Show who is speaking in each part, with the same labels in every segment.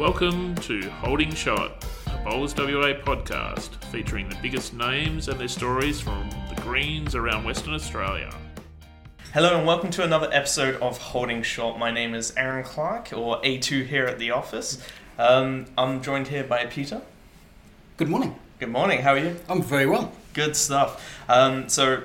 Speaker 1: Welcome to Holding Shot, a Bowls WA podcast featuring the biggest names and their stories from the greens around Western Australia.
Speaker 2: Hello and welcome to another episode of Holding Shot. My name is Aaron Clark, or A2 here at the office. Um, I'm joined here by Peter.
Speaker 3: Good morning.
Speaker 2: Good morning. How are you?
Speaker 3: I'm very well.
Speaker 2: Good stuff. Um, so,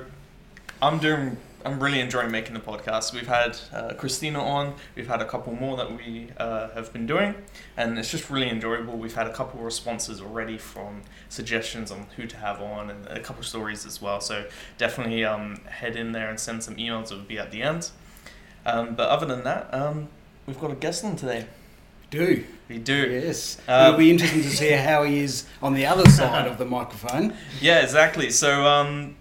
Speaker 2: I'm doing. I'm really enjoying making the podcast. We've had uh, Christina on. We've had a couple more that we uh, have been doing, and it's just really enjoyable. We've had a couple responses already from suggestions on who to have on, and a couple stories as well. So definitely um, head in there and send some emails. It will be at the end. Um, but other than that, um, we've got a guest on today.
Speaker 3: Do.
Speaker 2: We do.
Speaker 3: Yes.
Speaker 2: Um,
Speaker 3: It'll be interesting to see how he is on the other side of the microphone.
Speaker 2: Yeah, exactly. So, um,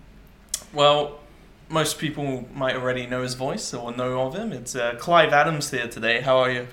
Speaker 2: well, most people might already know his voice or know of him. It's uh, Clive Adams here today. How are you?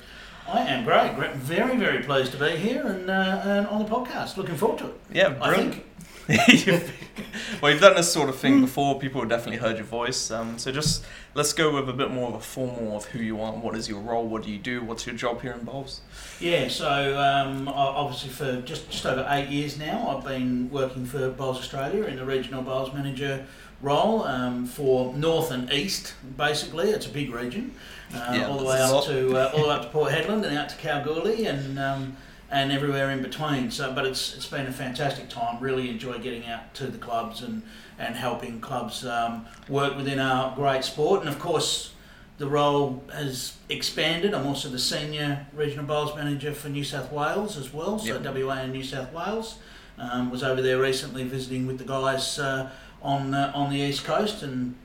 Speaker 4: I am great. great. Very, very pleased to be here and, uh, and on the podcast. Looking forward to it.
Speaker 2: Yeah,
Speaker 4: I
Speaker 2: brilliant.
Speaker 4: think.
Speaker 2: well, you've done this sort of thing before. People have definitely heard your voice. Um, so just let's go with a bit more of a formal of who you are. What is your role? What do you do? What's your job here in Bowls?
Speaker 4: Yeah, so um, obviously for just, just over eight years now, I've been working for Bowls Australia in the regional Bowls manager role um, for North and East. Basically, it's a big region, uh,
Speaker 2: Yeah,
Speaker 4: all the way up to uh, all the way up to Port Hedland and out to Kalgoorlie and. Um, and everywhere in between. So, but it's it's been a fantastic time. Really enjoy getting out to the clubs and and helping clubs um, work within our great sport. And of course, the role has expanded. I'm also the senior regional bowls manager for New South Wales as well. So
Speaker 2: Yep.
Speaker 4: WA and New South Wales. Um, was over there recently visiting with the guys uh, on uh, on the east coast and.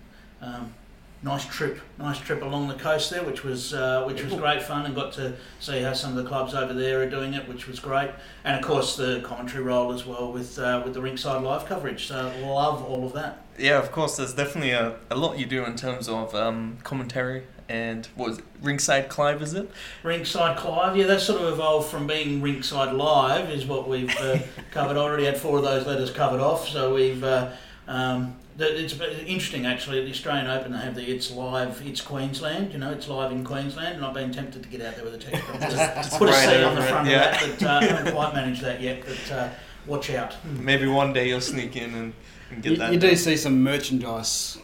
Speaker 4: Um, Nice trip, nice trip along the coast there, which was uh, which was great fun, and got to see how some of the clubs over there are doing it, which was great. And of course, the commentary role as well with uh, with the ringside live coverage. So love all of that.
Speaker 2: Yeah, of course. There's definitely a, a lot you do in terms of um, commentary and what was it? Ringside Clive, is it?
Speaker 4: Ringside Clive, yeah, that sort of evolved from being Ringside Live, is what we've uh, covered. I already had four of those letters covered off, so we've. Uh, um, th- it's interesting actually. At the Australian Open, they have the "It's Live, It's Queensland." You know, it's live in Queensland, and I've been tempted to get out there with a text box, just put a
Speaker 2: Right
Speaker 4: C on the
Speaker 2: over it,
Speaker 4: front
Speaker 2: yeah.
Speaker 4: of that, but uh, I haven't quite managed that yet. But uh, watch out.
Speaker 2: Maybe one day you'll sneak in and, and get
Speaker 3: You,
Speaker 2: that.
Speaker 3: you do see some merchandise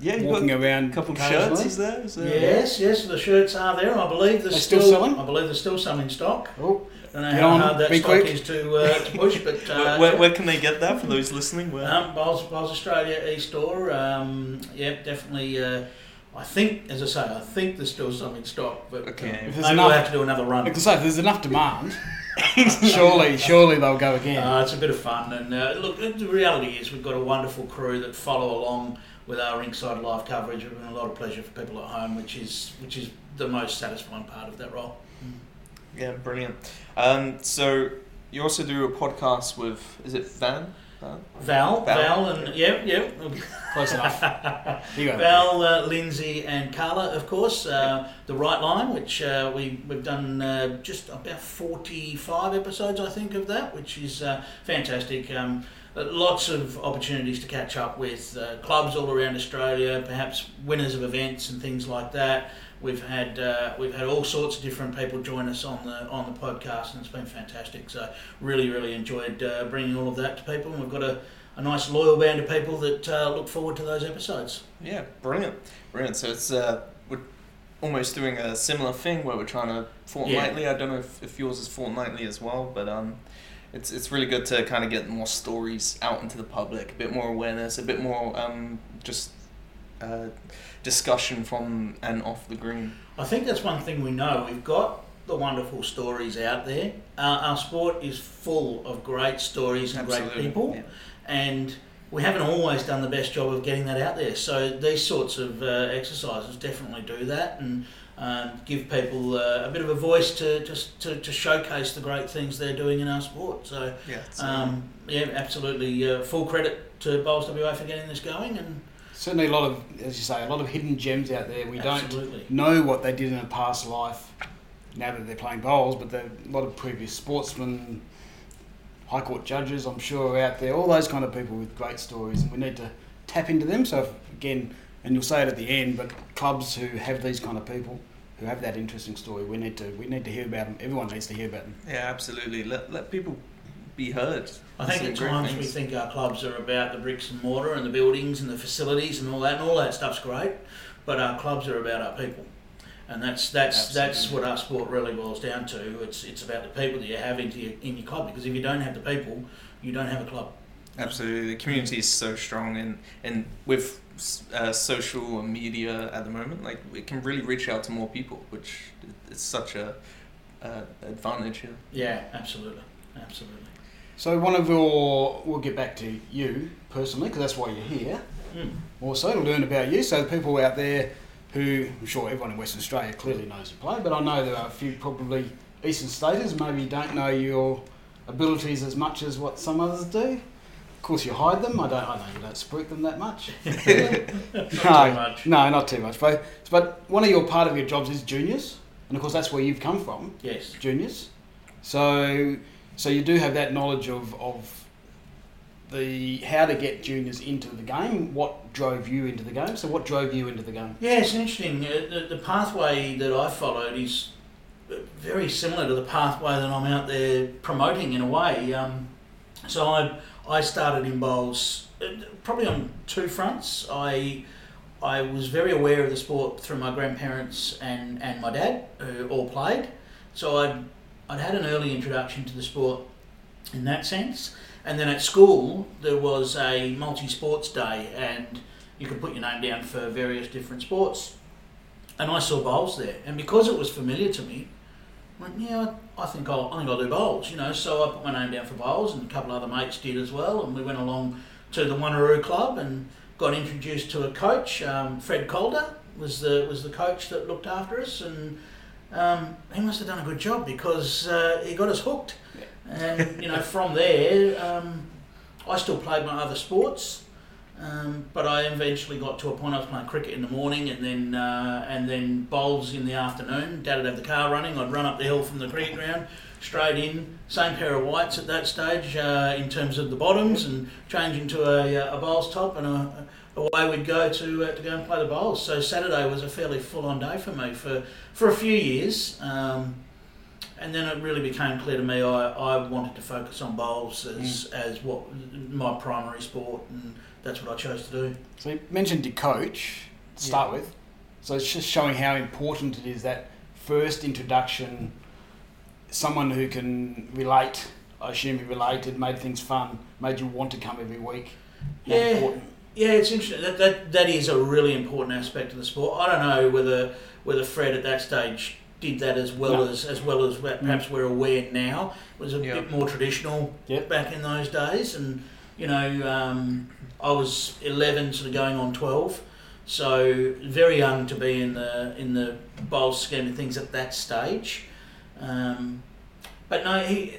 Speaker 2: Yeah, you
Speaker 3: walking
Speaker 2: got
Speaker 3: around.
Speaker 2: a couple of shirts. Is there? Is there
Speaker 4: Yes, yes, the shirts are there. I believe they're
Speaker 3: They're still
Speaker 4: still.
Speaker 3: selling?
Speaker 4: I believe they're still some in stock.
Speaker 3: Oh,
Speaker 4: I don't know how hard that stock
Speaker 3: quick.
Speaker 4: is to uh, to push, but uh,
Speaker 2: Where, where, where can they get that for those listening? Where?
Speaker 4: Um, Bowls, Bowls Australia e-store. Um, yeah, definitely. Uh, I think, as I say, I think there's still some in stock, but
Speaker 2: Okay.
Speaker 4: uh,
Speaker 2: If
Speaker 4: maybe
Speaker 3: there's
Speaker 4: we'll have to do another
Speaker 3: I
Speaker 4: run.
Speaker 3: can say if there's enough demand, surely, surely they'll go again.
Speaker 4: Uh, it's a bit of fun, and uh, look, the reality is we've got a wonderful crew that follow along with our ringside live coverage. It's been a lot of pleasure for people at home, which is which is the most satisfying part of that role.
Speaker 2: Yeah, brilliant. Um, so you also do a podcast with is it Van? Van?
Speaker 4: Val,
Speaker 2: Val.
Speaker 4: Val, and yeah, yeah,
Speaker 3: Close enough. Here you go.
Speaker 4: Val, uh, Lindsay, and Carla, of course. Uh, the Right Line, which uh, we, we've done uh, just about 45 episodes, I think, of that, which is uh, fantastic. Um, uh, lots of opportunities to catch up with uh, clubs all around Australia, perhaps winners of events and things like that. We've had uh, we've had all sorts of different people join us on the on the podcast, and it's been fantastic. So really, really enjoyed uh, bringing all of that to people, and we've got a, a nice loyal band of people that uh, look forward to those episodes.
Speaker 2: Yeah, brilliant, brilliant. So it's uh, we're almost doing a similar thing where we're trying to fortnightly. I don't know if, if yours is fortnightly as well, but um, it's it's really good to kind of get more stories out into the public, a bit more awareness, a bit more um, just uh, discussion from and off the green.
Speaker 4: I think that's one thing we know. We've got the wonderful stories out there. Uh, our sport is full of great stories and great people,
Speaker 2: yeah.
Speaker 4: and we haven't always done the best job of getting that out there. So these sorts of uh, exercises definitely do that and um, give people uh, a bit of a voice to just to, to showcase the great things they're doing in our sport. So
Speaker 2: Yeah, uh,
Speaker 4: um, yeah, absolutely uh, full credit to Bowls WA for getting this going and
Speaker 3: Certainly a lot of, as you say, a lot of hidden gems out there. We
Speaker 4: absolutely.
Speaker 3: don't know what they did in a past life now that they're playing bowls, but there a lot of previous sportsmen, high court judges, I'm sure, are out there. All those kind of people with great stories, and we need to tap into them. So, if, again, and you'll say it at the end, but clubs who have these kind of people who have that interesting story. We need to we need to hear about them. Everyone needs to hear about them.
Speaker 2: Yeah, absolutely. Let let people be heard.
Speaker 4: I think at times we think our clubs are about the bricks and mortar and the buildings and the facilities and all that, and all that stuff's great. But our clubs are about our people, and that's that's that's what our sport really boils down to. It's it's about the people that you have into your, in your club because if you don't have the people, you don't have a club.
Speaker 2: Absolutely, the community is so strong, and and with uh, social media at the moment, like it can really reach out to more people, which is such a uh, advantage here.
Speaker 4: Yeah, absolutely, absolutely.
Speaker 3: So one of your we'll get back to you personally because that's why you're here.
Speaker 4: Mm.
Speaker 3: also to learn about you. So the people out there who I'm sure everyone in Western Australia clearly knows you play, but I know there are a few probably Eastern Staters maybe don't know your abilities as much as what some others do. Of course, you hide them. I don't. I know you don't spruik them that much.
Speaker 4: Not
Speaker 3: no,
Speaker 4: too much.
Speaker 3: no, not too much. But but one of your part of your jobs is juniors, and of course that's where you've come from,
Speaker 4: Yes.
Speaker 3: juniors. So so you do have that knowledge of of the how to get juniors into the game. What drove you into the game? So what drove you into the game?
Speaker 4: Yeah, it's interesting. Uh, the, the pathway that I followed is very similar to the pathway that I'm out there promoting in a way. Um, so I, I started in bowls uh, probably on two fronts. I I was very aware of the sport through my grandparents and, and my dad, who all played. So I'd, I'd had an early introduction to the sport in that sense. And then at school, there was a multi sports day, and you could put your name down for various different sports. And I saw bowls there, and because it was familiar to me, I went, yeah, I think I'll, I think I'll do bowls, you know. So I put my name down for bowls, and a couple other mates did as well, and we went along to the Wanneroo Club and got introduced to a coach. Um, Fred Calder was the was the coach that looked after us, and um, he must have done a good job because uh, he got us hooked. And you know, from there, um, I still played my other sports. Um, but I eventually got to a point I was playing cricket in the morning and then uh, and then bowls in the afternoon. Dad would have the car running. I'd run up the hill from the cricket ground, straight in. Same pair of whites at that stage uh, in terms of the bottoms and changing to a, uh, a bowls top and a, away we'd go to uh, to go and play the bowls. So Saturday was a fairly full on day for me for for a few years. Um, and then it really became clear to me I, I wanted to focus on bowls as, as what my primary sport, and that's what I chose to do.
Speaker 3: So you mentioned your coach to start with. So it's just showing how important it is that first introduction, someone who can relate. I assume he related, made things fun, made you want to come every week.
Speaker 4: Yeah.
Speaker 3: important.
Speaker 4: Yeah, it's interesting. That, that that is a really important aspect of the sport. I don't know whether whether Fred at that stage did that as well
Speaker 3: No.
Speaker 4: as as well as what perhaps we're aware now. It was a
Speaker 2: Yeah.
Speaker 4: bit more traditional
Speaker 3: Yep.
Speaker 4: back in those days, and you know, um, I was eleven, sort of going on twelve, so very young to be in the in the bowl scheme of things at that stage. Um, but no, he.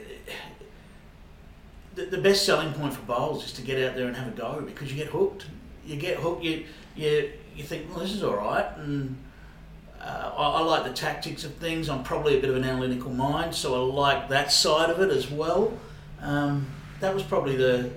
Speaker 4: The, the best selling point for bowls is to get out there and have a go because you get hooked. You get hooked. You you you think, well, this is all right, and uh, I, I like the tactics of things. I'm probably a bit of an analytical mind, so I like that side of it as well. Um, that was probably the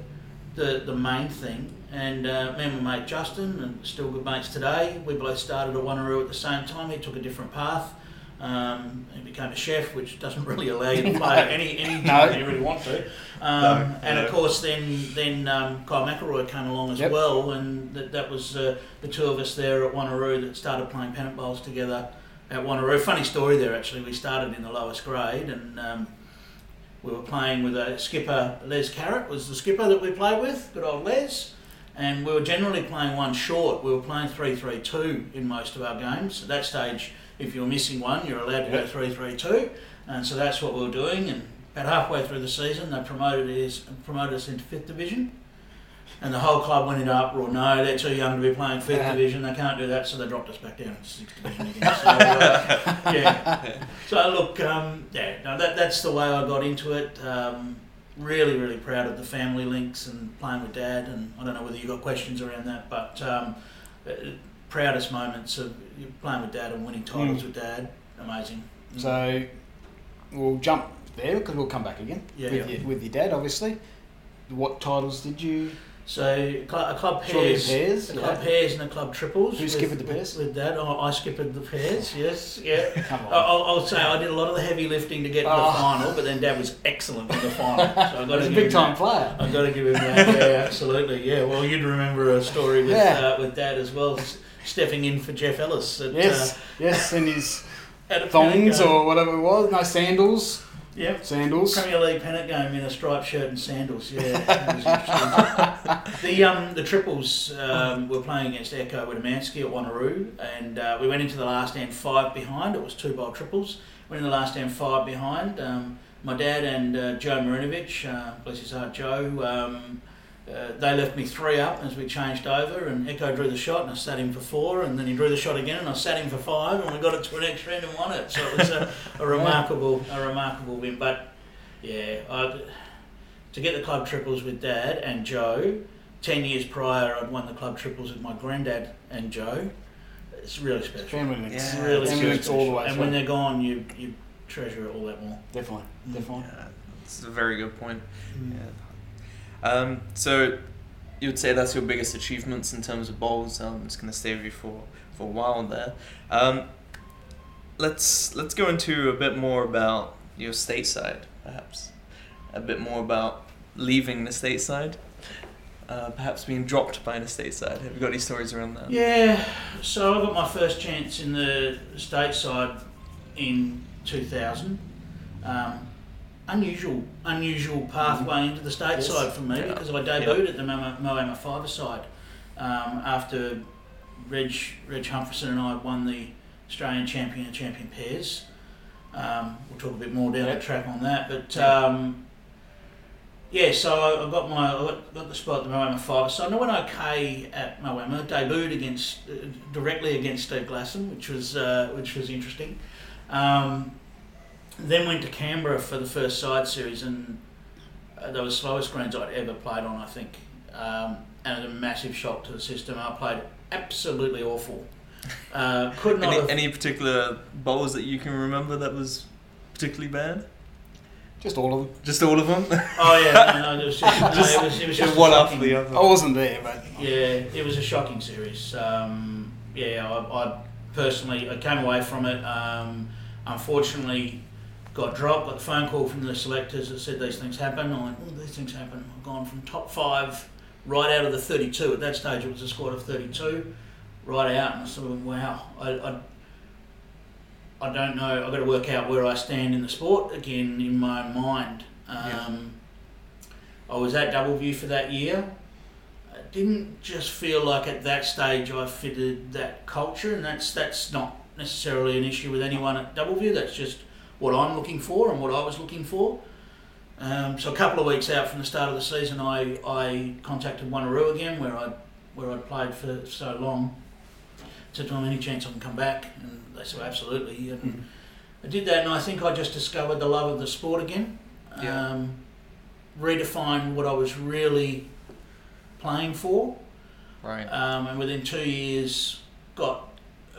Speaker 4: the, the main thing. And uh, me and my mate Justin, and still good mates today, we both started at Wanneroo at the same time. He took a different path. Um, he became a chef, which doesn't really allow you to play any any
Speaker 3: No.
Speaker 4: you really want to. Um,
Speaker 2: No,
Speaker 4: and
Speaker 2: no.
Speaker 4: of course, then then um, Kyle McElroy came along as
Speaker 3: Yep.
Speaker 4: well, and that, that was uh, the two of us there at Wanneroo that started playing pennant bowls together at Wanneroo. Funny story there actually. We started in the lowest grade, and um, we were playing with a skipper. Les Carrot was the skipper that we played with. Good old Les. And we were generally playing one short. We were playing three three two in most of our games. At that stage, if you're missing one, you're allowed to go three three two. And so that's what we were doing. And about halfway through the season, they promoted us promoted us into fifth division. And the whole club went into uproar. No, they're too young to be playing fifth
Speaker 3: Yeah.
Speaker 4: division. They can't do that, so they dropped us back down to sixth division again. So, uh, yeah. So look, um, yeah, no, that that's the way I got into it. Um, really, really proud of the family links and playing with dad. And I don't know whether you've got questions around that, but um, uh, proudest moments of playing with dad and winning titles
Speaker 3: Mm.
Speaker 4: with dad, amazing.
Speaker 3: So we'll jump there because we'll come back again
Speaker 4: Yeah,
Speaker 3: with,
Speaker 4: yeah.
Speaker 3: Your, with your dad, obviously. What titles did you
Speaker 4: So cl- a club pairs,
Speaker 3: pairs,
Speaker 4: a club
Speaker 3: yeah.
Speaker 4: pairs and a club triples.
Speaker 3: Who
Speaker 4: with-
Speaker 3: skippered the pairs?
Speaker 4: With that, I, I skippered the pairs. Yes, yeah.
Speaker 3: Come on.
Speaker 4: I'll, I'll say I did a lot of the heavy lifting to get to the
Speaker 3: Oh.
Speaker 4: final, but then Dad was excellent in the final. So I got
Speaker 3: He's
Speaker 4: to
Speaker 3: a big time
Speaker 4: that.
Speaker 3: player.
Speaker 4: I've got to give him that. Yeah, absolutely. Yeah. Well, you'd remember a story with uh, with Dad as well, stepping in for Jeff Ellis. At,
Speaker 3: Yes, yes, and his
Speaker 4: Uh,
Speaker 3: thongs or whatever it was. No sandals.
Speaker 4: Yep.
Speaker 3: Sandals.
Speaker 4: Premier League pennant game in a striped shirt and sandals. Yeah, that was interesting. the um the triples um, were playing against Echo Widamansky at Wanneroo, and uh, we went into the last end five behind. It was two bowl triples. Went in the last end five behind. Um, my dad and uh, Joe Marinovich, uh, bless his heart, Joe. Um, uh, they left me three up as we changed over, and Echo drew the shot, and I sat him for four, and then he drew the shot again, and I sat him for five, and we got it to an extra end and won it. So it was a, a remarkable, a remarkable win. But yeah, I, to get the club triples with Dad and Joe, ten years prior, I'd won the club triples with my granddad and Joe. It's really special.
Speaker 3: Family links.
Speaker 4: It's
Speaker 2: Yeah,
Speaker 4: really
Speaker 3: Family links all the way
Speaker 4: And when they're gone, you you treasure it all that more.
Speaker 3: Definitely,
Speaker 4: Mm.
Speaker 3: definitely.
Speaker 2: Yeah, it's a very good point. Yeah. Um, so you would say that's your biggest achievements in terms of bowls. Um, it's going to stay with you for, for a while there. Um, let's let's go into a bit more about your stateside, perhaps. A bit more about leaving the stateside. Uh, perhaps being dropped by the stateside. Have you got any stories around that?
Speaker 4: Yeah, so I got my first chance in the stateside in 2000. Um, unusual, unusual pathway into the stateside
Speaker 3: Yes.
Speaker 4: for me
Speaker 2: Yeah.
Speaker 4: because I debuted at the Moama Moama Five side um, after Reg Reg Humphreys and I won the Australian champion and champion pairs. Um, we'll talk a bit more down
Speaker 3: Yeah.
Speaker 4: the track on that, but.
Speaker 2: Yeah.
Speaker 4: Um, yeah, so I, I got my I got, got the spot at the Moama Five. So I went okay at Moama. Debuted against uh, directly against Steve Glasson, which was uh, which was interesting. Um, then went to Canberra for the first side series, and uh, they were the slowest greens I'd ever played on. I think, um, and it was a massive shock to the system. I played absolutely awful. Uh, could not
Speaker 2: Any,
Speaker 4: have
Speaker 2: any particular bowls that you can remember that was particularly bad?
Speaker 3: Just all of them.
Speaker 2: Just all of them?
Speaker 4: Oh yeah, no, no, it was just, no, it was, it was just
Speaker 2: one after the other.
Speaker 3: I wasn't there, but
Speaker 4: Yeah, it was a shocking series. Um, yeah, I, I personally I came away from it. Um, unfortunately, got dropped. Got the phone call from the selectors that said these things happen. I went, oh, these things happen. I've gone from top five right out of the 32. At that stage, it was a squad of 32, right out, and I sort of went, wow. I, I, I don't know. I've got to work out where I stand in the sport again in my own mind. Um,
Speaker 2: Yeah.
Speaker 4: I was at Double View for that year. I didn't just feel like at that stage I fitted that culture, and that's that's not necessarily an issue with anyone at Double View. That's just what I'm looking for and what I was looking for. Um, so a couple of weeks out from the start of the season, I, I contacted Wanneroo again, where I where I'd played for so long. Said to them, any chance I can come back? And they said, absolutely. And I did that, and I think I just discovered the love of the sport again.
Speaker 2: Yeah.
Speaker 4: Um, redefined what I was really playing for,
Speaker 2: Right.
Speaker 4: um, and within two years, got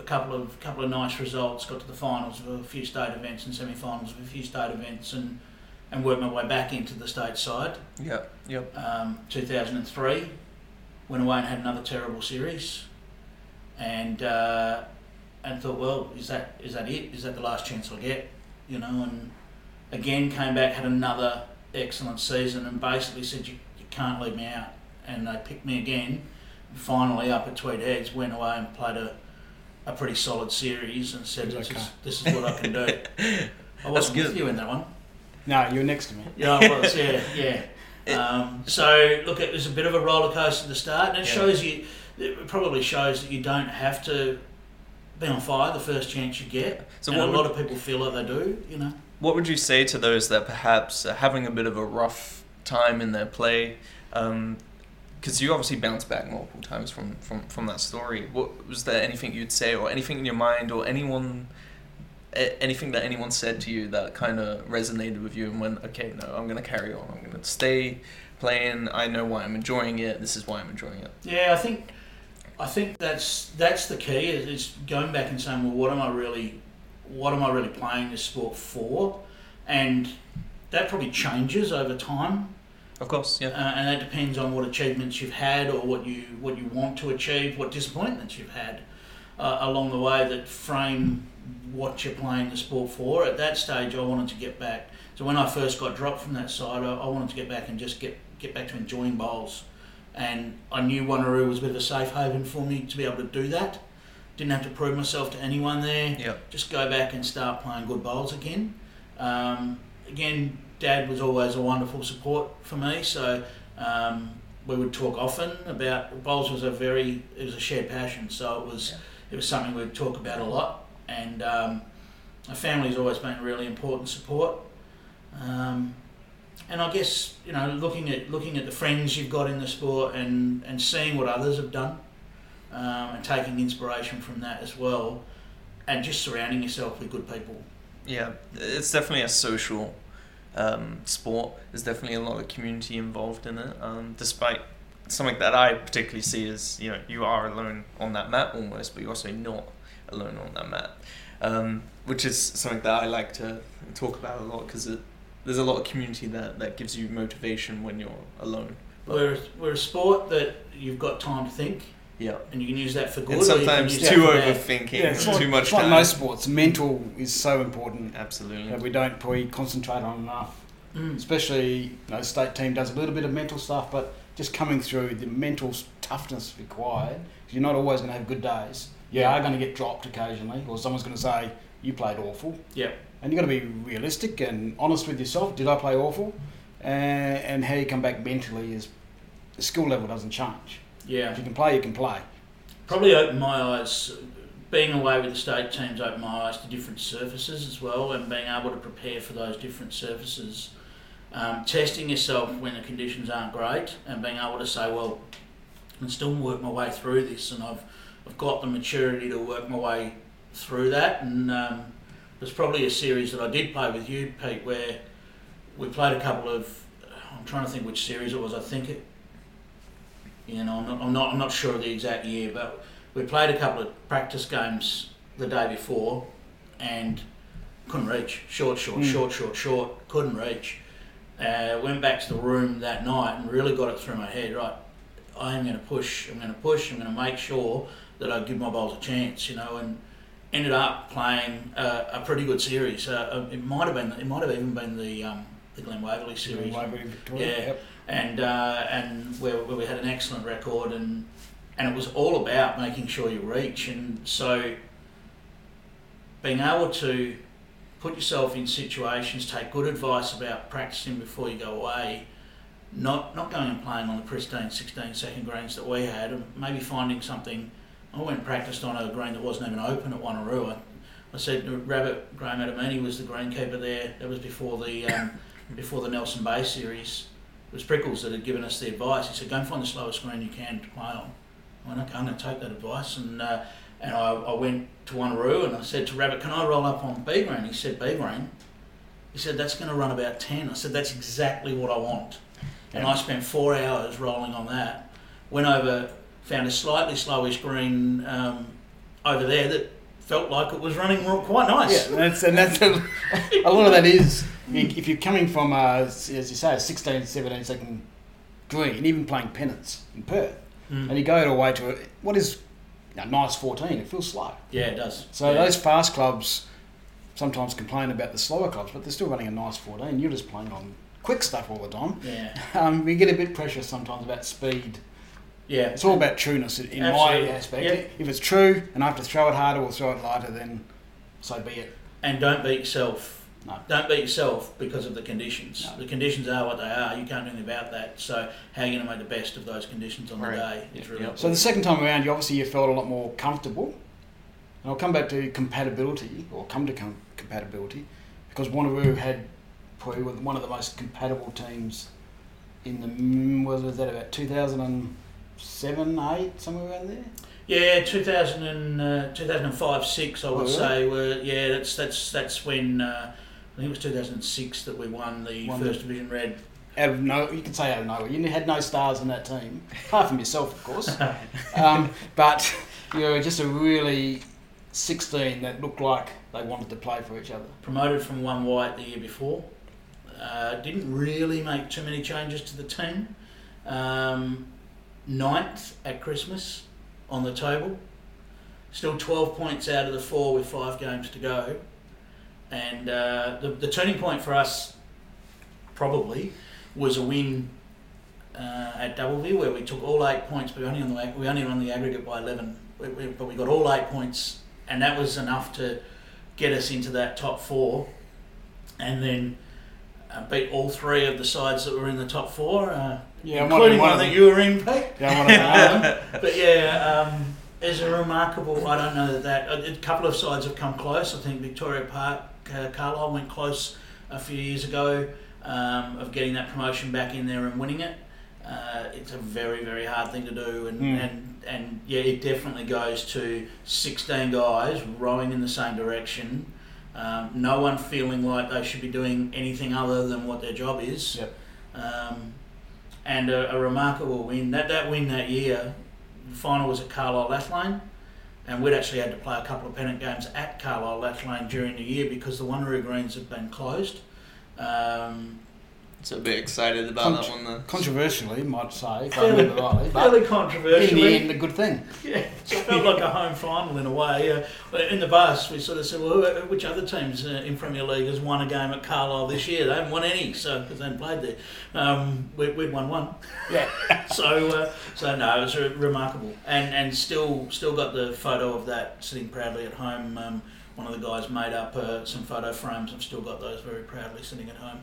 Speaker 4: a couple of couple of nice results. Got to the finals of a few state events and semi-finals of a few state events, and and worked my way back into the state side.
Speaker 2: Yep. Yep.
Speaker 4: Um, 2003, went away and had another terrible series, and uh, and thought, well, is that is that it? Is that the last chance I get? You know, and again came back, had another excellent season, and basically said you, you can't leave me out, and they picked me again. Finally, up at Tweed Heads, went away and played a a pretty solid series, and said, this
Speaker 3: Okay.
Speaker 4: is, this is what I can do. I wasn't with
Speaker 2: good.
Speaker 4: you in that one.
Speaker 3: no, you're next to me.
Speaker 4: Yeah, I was. Yeah, yeah. Um, so look, it was a bit of a roller coaster to start, and it
Speaker 2: Yeah.
Speaker 4: shows you. It probably shows that you don't have to be on fire the first chance you get.
Speaker 2: So
Speaker 4: and a
Speaker 2: what
Speaker 4: lot
Speaker 2: would,
Speaker 4: of people feel like they do. You know.
Speaker 2: what would you say to those that perhaps are having a bit of a rough time in their play? Because you obviously bounced back multiple times from, from, from that story. What was there anything you'd say, or anything in your mind, or anyone, a- anything that anyone said to you that kind of resonated with you and went, okay, no, I'm gonna carry on. I'm gonna stay playing. I know why I'm enjoying it. This is why I'm enjoying it.
Speaker 4: Yeah, I think. I think that's that's the key. Is, going back and saying, well, what am I really, what am I really playing this sport for? And that probably changes over time.
Speaker 2: Of course,
Speaker 4: uh,
Speaker 2: yeah.
Speaker 4: and that depends on what achievements you've had or what you what you want to achieve, what disappointments you've had uh, along the way that frame what you're playing the sport for. At that stage, I wanted to get back. So when I first got dropped from that side, I, I wanted to get back and just get get back to enjoying bowls. And I knew Wanneroo was a bit of a safe haven for me to be able to do that. Didn't have to prove myself to anyone there
Speaker 2: Yeah.
Speaker 4: just go back and start playing good bowls again. Um, again, Dad was always a wonderful support for me, so um, we would talk often about bowls. Was a very it was a shared passion, so it was
Speaker 2: Yeah.
Speaker 4: it was something we'd talk about a lot. And um, my family's always been a really important support. Um, and I guess you know, looking at looking at the friends you've got in the sport and, and seeing what others have done, um, and taking inspiration from that as well, and just surrounding yourself with good people.
Speaker 2: Yeah, it's definitely a social um, sport. There's definitely a lot of community involved in it. Um, despite something that I particularly see is you know you are alone on that mat almost, but you're also not alone on that mat, um, which is something that I like to talk about a lot because there's a lot of community that that gives you motivation when you're alone.
Speaker 4: We're, we're a sport that you've got time to think,
Speaker 2: Yeah,
Speaker 4: and you can use that for good.
Speaker 2: and
Speaker 4: or
Speaker 2: sometimes too
Speaker 4: that for bad.
Speaker 2: overthinking,
Speaker 3: Yeah, it's like,
Speaker 2: too much
Speaker 3: it's like most sports. Mental is so important
Speaker 2: Absolutely.
Speaker 3: that we don't probably concentrate on enough.
Speaker 4: Mm.
Speaker 3: Especially, you know, state team does a little bit of mental stuff, but just coming through the mental s- toughness required. 'cause You're not always going to have good days. You
Speaker 4: Yeah.
Speaker 3: are going to get dropped occasionally, or someone's going to say you played awful.
Speaker 4: Yeah.
Speaker 3: And you've got to be realistic and honest with yourself. Did I play awful? And, and how you come back mentally is the skill level doesn't change.
Speaker 4: Yeah.
Speaker 3: If you can play, you can play.
Speaker 4: Probably opened my eyes. Being away with the state teams opened my eyes to different surfaces as well, and being able to prepare for those different surfaces. Um, testing yourself when the conditions aren't great, and being able to say, well, I can still work my way through this, and I've I've got the maturity to work my way through that. And um, there's probably a series that I did play with you, Pete, where we played a couple of. I'm trying to think which series it was. I think it. You know, I'm not, I'm not, I'm not sure of the exact year, but we played a couple of practice games the day before, and couldn't reach. Short, short,
Speaker 3: Mm.
Speaker 4: short, short, short. Couldn't reach. Uh, went back to the room that night and really got it through my head. Right, I am going to push. I'm going to push. I'm going to make sure that I give my bowls a chance. You know, and ended up playing uh, a pretty good series. Uh, it might have been. It might have even been the um, the Glen Waverley series
Speaker 3: Waverley, Victoria.
Speaker 4: Yeah.
Speaker 3: Yep.
Speaker 4: And uh, and where, where we had an excellent record and and it was all about making sure you reach. And so being able to put yourself in situations take good advice about practicing before you go away not not going and playing on the pristine 16 second greens that we had and maybe finding something. I went and practiced on a green that wasn't even open at Wanneroo I, said Rabbit Graham Adamini was the greenkeeper there. That was before the um, before the Nelson Bay series it was Prickles that had given us the advice. He said, "Go and find the slowest green you can to play on." I went, "Okay, I'm going to take that advice." And uh, and I, I went to Wanneroo and I said to Rabbit, "Can I roll up on B green?" He said, "B green." He said, "That's going to run about 10. I said, "That's exactly what I want." And I spent four hours rolling on that. Went over, found a slightly slowish green um, over there that felt like it was running quite nice.
Speaker 3: Yeah, that's, and that's a, a lot of that is if you're coming from, a, as you say, a 16, 17 second green, and even playing pennants in Perth,
Speaker 4: Mm.
Speaker 3: and you go away to a, what is a nice 14, it feels slow.
Speaker 4: Yeah, it does.
Speaker 3: So
Speaker 4: yeah.
Speaker 3: those fast clubs sometimes complain about the slower clubs, but they're still running a nice 14. You're just playing on quick stuff all the time.
Speaker 4: Yeah,
Speaker 3: Um, we get a bit pressure sometimes about speed.
Speaker 4: Yeah.
Speaker 3: It's all about trueness in my aspect.
Speaker 4: Yeah.
Speaker 3: If it's true and I have to throw it harder or throw it lighter, then so be it.
Speaker 4: And don't beat yourself.
Speaker 3: No.
Speaker 4: Don't beat yourself because of the conditions.
Speaker 3: No.
Speaker 4: The conditions are what they are. You can't do anything about that. So how are you going to make the best of those conditions on
Speaker 2: Right.
Speaker 4: the day is really
Speaker 2: Yep.
Speaker 3: So the second time around, you obviously you felt a lot more comfortable. And I'll come back to compatibility, or come to com- compatibility, because Wanneroo had probably one of the most compatible teams in the was that about 2007, 8, somewhere around there.
Speaker 4: Yeah, 2000 and, uh, 2005, 6, I would
Speaker 3: Oh, really?
Speaker 4: say. Were, yeah, that's that's that's when, uh, I think it was 2006 that we won the
Speaker 3: Won
Speaker 4: First
Speaker 3: the-
Speaker 4: Division Red.
Speaker 3: Out of no, you can say out of nowhere. You had no stars in that team, apart from yourself, of course. um, but you were just a really 16 that looked like they wanted to play for each other.
Speaker 4: Promoted from one white the year before. Uh, didn't really make too many changes to the team. Um, ninth at Christmas on the table. Still 12 points out of the four with five games to go. And uh, the, the turning point for us probably was a win uh, at Double View where we took all eight points, but we only on the we only won the aggregate by 11. We, we, but we got all eight points, and that was enough to get us into that top four. And then uh, beat all three of the sides that were in the top four.
Speaker 3: Yeah,
Speaker 4: including
Speaker 3: wondering
Speaker 4: one
Speaker 3: one
Speaker 4: that you were in, Pete.
Speaker 3: Yeah, I'm one of.
Speaker 4: But yeah, um, it's a remarkable. I don't know that, that a, a couple of sides have come close. I think Victoria Park, uh, Carlisle went close a few years ago um, of getting that promotion back in there and winning it. Uh, it's a very very hard thing to do, and,
Speaker 3: Mm.
Speaker 4: and and yeah, it definitely goes to 16 guys rowing in the same direction. Um, no one feeling like they should be doing anything other than what their job is.
Speaker 3: Yep.
Speaker 4: Um, and a, a remarkable win. That that win that year, the final was at Carlisle Lathlain, and we'd actually had to play a couple of pennant games at Carlisle Lathlain during the year because the Wanneroo Greens had been closed. Um,
Speaker 2: So a bit excited about
Speaker 3: Con-
Speaker 2: that one then.
Speaker 3: Controversially, might say, if I
Speaker 4: Fairly-
Speaker 3: remember rightly, but
Speaker 4: fairly
Speaker 3: in
Speaker 4: controversial.
Speaker 3: the end, a good thing.
Speaker 4: Yeah, so it felt like a home final in a way. Uh, in the bus, we sort of said, well, who- which other teams uh, in Premier League has won a game at Carlisle this year? They haven't won any, so because they haven't played there. Um, we, we'd won one.
Speaker 3: Yeah.
Speaker 4: so, uh, so no, it was re- remarkable, and and still still got the photo of that sitting proudly at home. Um, one of the guys made up uh, some photo frames. I've still got those very proudly sitting at home.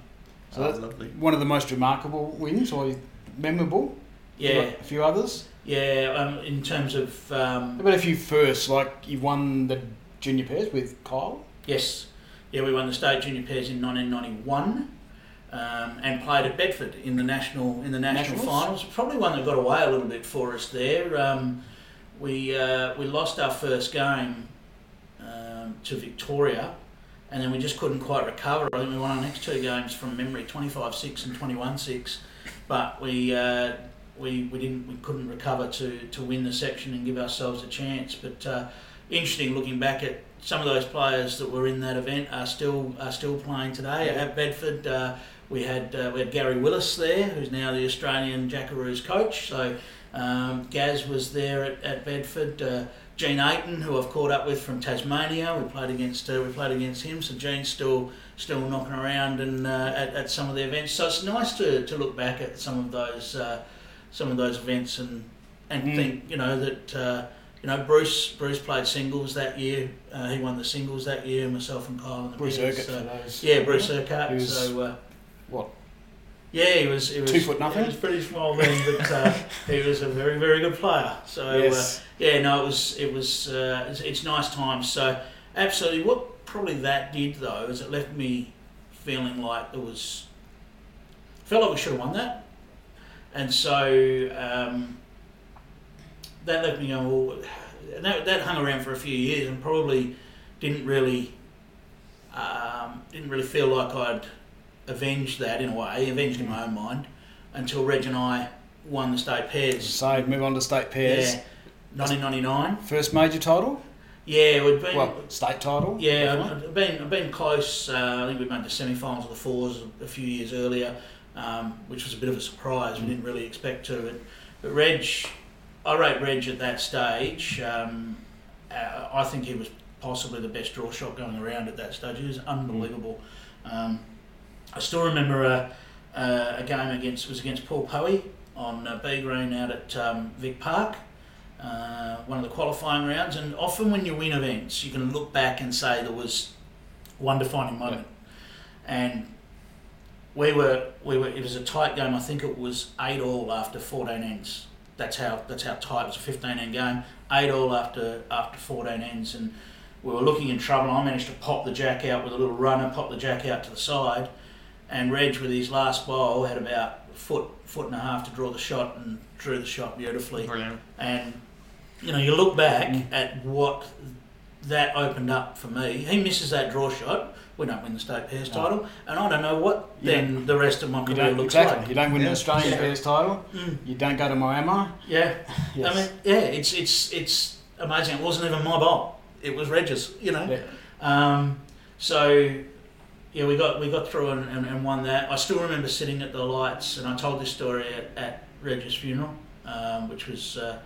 Speaker 3: So
Speaker 2: oh,
Speaker 3: that's
Speaker 2: lovely.
Speaker 3: one of the most remarkable wins, or memorable.
Speaker 4: Yeah,
Speaker 3: A few others.
Speaker 4: yeah. Um, in terms of
Speaker 3: How
Speaker 4: um,
Speaker 3: about a few firsts, like you won the junior pairs with Kyle?
Speaker 4: Yes. Yeah, we won the state junior pairs in 1991 um, and played at Bedford in the national in the national
Speaker 3: Nationals?
Speaker 4: finals. Probably one that got away a little bit for us there. Um, we uh, we lost our first game um, to Victoria, and then we just couldn't quite recover. I think we won our next two games from memory, 25-6 and 21-6, but we. Uh, we, we didn't we couldn't recover to, to win the section and give ourselves a chance. But uh, interesting looking back at some of those players that were in that event are still are still playing today at Bedford. Uh, we had uh, we had Gary Willis there, who's now the Australian Jackaroos coach. So um, Gaz was there at, at Bedford. Gene Aiton, who I've caught up with from Tasmania, we played against uh, we played against him. So Gene's still still knocking around and uh, at, at some of the events. So it's nice to, to look back at some of those uh, some of those events and and
Speaker 3: Mm.
Speaker 4: think you know that. Uh, you know, Bruce Bruce played singles that year. Uh, he won the singles that year. Myself and Kyle and the
Speaker 3: Bruce Urquhart
Speaker 4: so- yeah, Bruce Urquhart. So uh,
Speaker 3: What?
Speaker 4: Yeah, he was. He was
Speaker 3: Two foot nothing?
Speaker 4: He was pretty small then, but uh, he was a very very good player. So
Speaker 3: yes.
Speaker 4: uh, yeah, no, it was it was uh, it's, it's nice times. So absolutely, what probably that did though is it left me feeling like there was felt like we should have won that, and so um, that left me going. Well, that that hung around for a few years and probably didn't really um, didn't really feel like I'd avenged that in a way, avenged in my own mind, until Reg and I won the state pairs.
Speaker 3: So move on to state pairs.
Speaker 4: Yeah, 1999.
Speaker 3: First major title?
Speaker 4: Yeah, we'd been.
Speaker 3: Well, state title.
Speaker 4: yeah,
Speaker 3: definitely.
Speaker 4: I've- been I've been close. Uh, I think we made the semi-finals of the fours a, few years earlier, um, which was a bit of a surprise. We didn't really expect to. But, but Reg, I rate Reg at that stage. Um, uh, I think he was possibly the best draw shot going around at that stage. He was unbelievable. Um, I still remember a, a, a game against was against Paul Poey on uh, B Green out at um, Vic Park. Uh, one of the qualifying rounds, and often when you win events, you can look back and say there was one defining moment. And we were, we were. It was a tight game. I think it was eight all after fourteen ends. That's how that's how tight it was. A fifteen end game, eight all after after fourteen ends, and we were looking in trouble. I managed to pop the jack out with a little runner, pop the jack out to the side, and Reg with his last bowl had about a foot foot and a half to draw the shot and drew the shot beautifully.
Speaker 2: Brilliant.
Speaker 4: And you know, you look back
Speaker 3: Mm.
Speaker 4: at what that opened up for me. He misses that draw shot. We don't win the state pairs
Speaker 3: No.
Speaker 4: title, and I don't know what
Speaker 3: You
Speaker 4: then the rest of my
Speaker 3: You
Speaker 4: career
Speaker 3: don't,
Speaker 4: looks
Speaker 3: exactly.
Speaker 4: like.
Speaker 3: You don't win
Speaker 2: Yeah.
Speaker 3: the Australian
Speaker 4: Yeah.
Speaker 3: pairs title.
Speaker 4: Mm,
Speaker 3: You don't go to Miami.
Speaker 4: yeah,
Speaker 3: Yes.
Speaker 4: I mean, yeah, it's it's it's amazing. It wasn't even my bowl; it was Regis. You know.
Speaker 3: Yeah.
Speaker 4: Um, so yeah, we got we got through and, and, and won that. I still remember sitting at the lights, and I told this story at, at Reg's funeral, um, which was uh,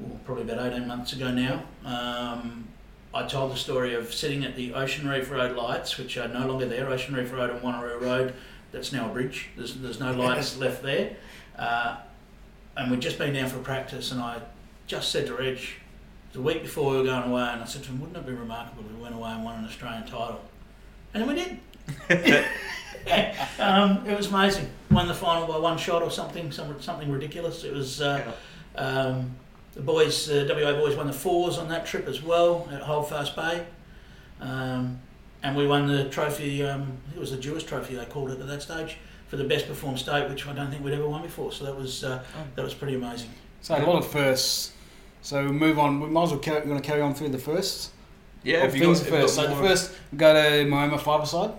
Speaker 4: well, probably about eighteen months ago now. Um, I told the story of sitting at the Ocean Reef Road lights, which are no longer there. Ocean Reef Road and Wanneroo Road, that's now a bridge. There's there's no lights left there, uh, and we'd just been down for practice, and I just said to Reg, the week before we were going away, and I said to him, wouldn't it be remarkable if we went away and won an Australian title? And we did. um, it was amazing. Won the final by one shot or something, some, something ridiculous. It was uh, um, the boys, uh, WA boys, won the fours on that trip as well at Holdfast Bay, um, and we won the trophy. Um, it was the Jewish trophy they called it at that stage for the best performed state, which I don't think we'd ever won before. So that was uh, that was pretty amazing.
Speaker 3: So a lot of firsts. So we move on. We might as well carry, we're going to carry on through the firsts.
Speaker 2: Yeah,
Speaker 3: of
Speaker 2: if you
Speaker 3: things
Speaker 2: got,
Speaker 3: first. So the first, we go to Moama five side.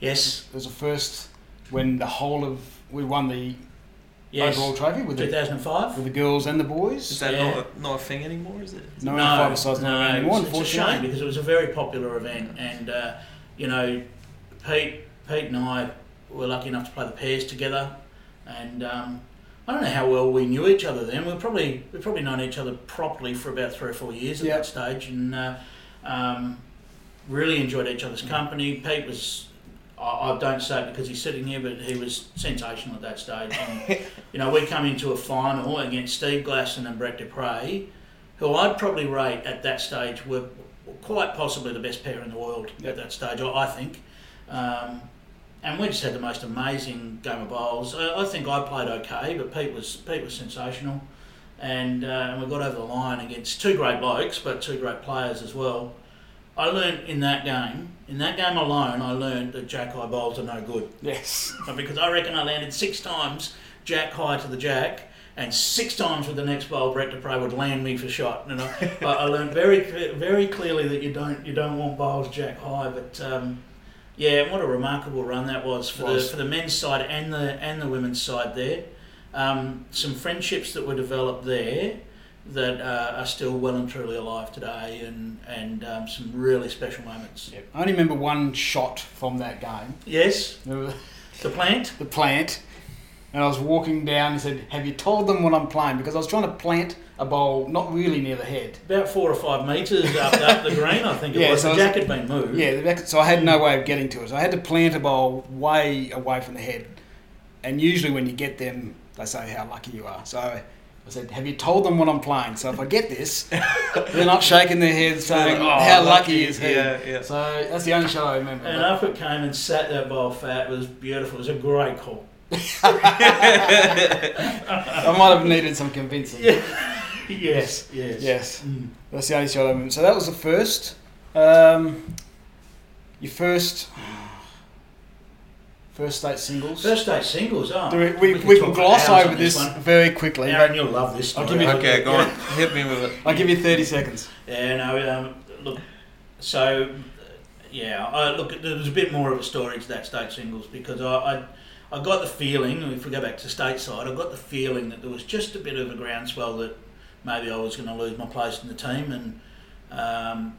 Speaker 4: Yes,
Speaker 3: There's a first when the whole of we won the
Speaker 4: yes.
Speaker 3: overall trophy with the,
Speaker 4: 2005.
Speaker 3: with the girls and the boys.
Speaker 2: Is that
Speaker 4: Yeah.
Speaker 2: not, a, not a thing anymore? Is it?
Speaker 3: No, no, five sides not around anymore.
Speaker 4: it's, it's a shame because it was a very popular event, and uh, you know, Pete, Pete and I were lucky enough to play the pairs together, and um, I don't know how well we knew each other then. We were probably we probably known each other properly for about three or four years at
Speaker 3: Yeah.
Speaker 4: that stage, and uh, um, really enjoyed each other's company. Pete was. I I don't say it because he's sitting here, but he was sensational at that stage. And, you know, we come into a final against Steve Glasson and Brett Duprez, who I'd probably rate at that stage were quite possibly the best pair in the world
Speaker 3: Yep.
Speaker 4: at that stage, I I think. Um, and we just had the most amazing game of bowls. I, I think I played okay, but Pete was Pete was sensational, and uh, and we got over the line against two great blokes, but two great players as well. I learned in that game, in that game alone, I learned that jack high bowls are no good
Speaker 3: yes.
Speaker 4: because I reckon I landed six times jack high to the jack, and six times with the next bowl, Brett Duprez would land me for shot. And I, I I learned very very clearly that you don't you don't want bowls jack high. But um, yeah, what a remarkable run that was for
Speaker 3: Was.
Speaker 4: the for the men's side and the and the women's side there. Um, some friendships that were developed there that uh, are still well and truly alive today, and and um, some really special moments.
Speaker 3: Yep. I only remember one shot from that game.
Speaker 4: Yes, the plant.
Speaker 3: the plant, and I was walking down and said, "Have you told them what I'm playing?" Because I was trying to plant a bowl not really near the head.
Speaker 4: About four or five metres up, up the green, I think it
Speaker 3: Yeah,
Speaker 4: was.
Speaker 3: so
Speaker 4: the jack had been moved.
Speaker 3: Yeah, the back, so I had no way of getting to it. So I had to plant a bowl way away from the head. And usually when you get them, they say how lucky you are. So I said, "Have you told them what I'm playing?" So if I get this, they're not shaking their heads saying,
Speaker 2: Oh,
Speaker 3: "How lucky, is he?"
Speaker 2: Yeah, yeah.
Speaker 3: So that's the only show I remember.
Speaker 4: And up it came and sat that bowl fat. It was beautiful. It was a great call.
Speaker 3: I might have needed some convincing.
Speaker 4: Yes, yes.
Speaker 3: Yes,
Speaker 4: Mm.
Speaker 3: that's the only shot I remember. So that was the first. Um, your first, first state singles.
Speaker 4: First state singles, oh.
Speaker 3: Do we, we,
Speaker 4: can
Speaker 3: we can gloss over
Speaker 4: on
Speaker 3: this
Speaker 4: one.
Speaker 3: very quickly.
Speaker 4: Aaron, you'll love this
Speaker 3: I'll
Speaker 4: story.
Speaker 3: give you-
Speaker 2: Okay, go on. Hit me with it.
Speaker 3: I'll give you 30 seconds.
Speaker 4: Yeah, no, um, look, so, yeah, I, look, there was a bit more of a story to that state singles because I, I, I got the feeling, if we go back to stateside, I got the feeling that there was just a bit of a groundswell that maybe I was going to lose my place in the team. And um,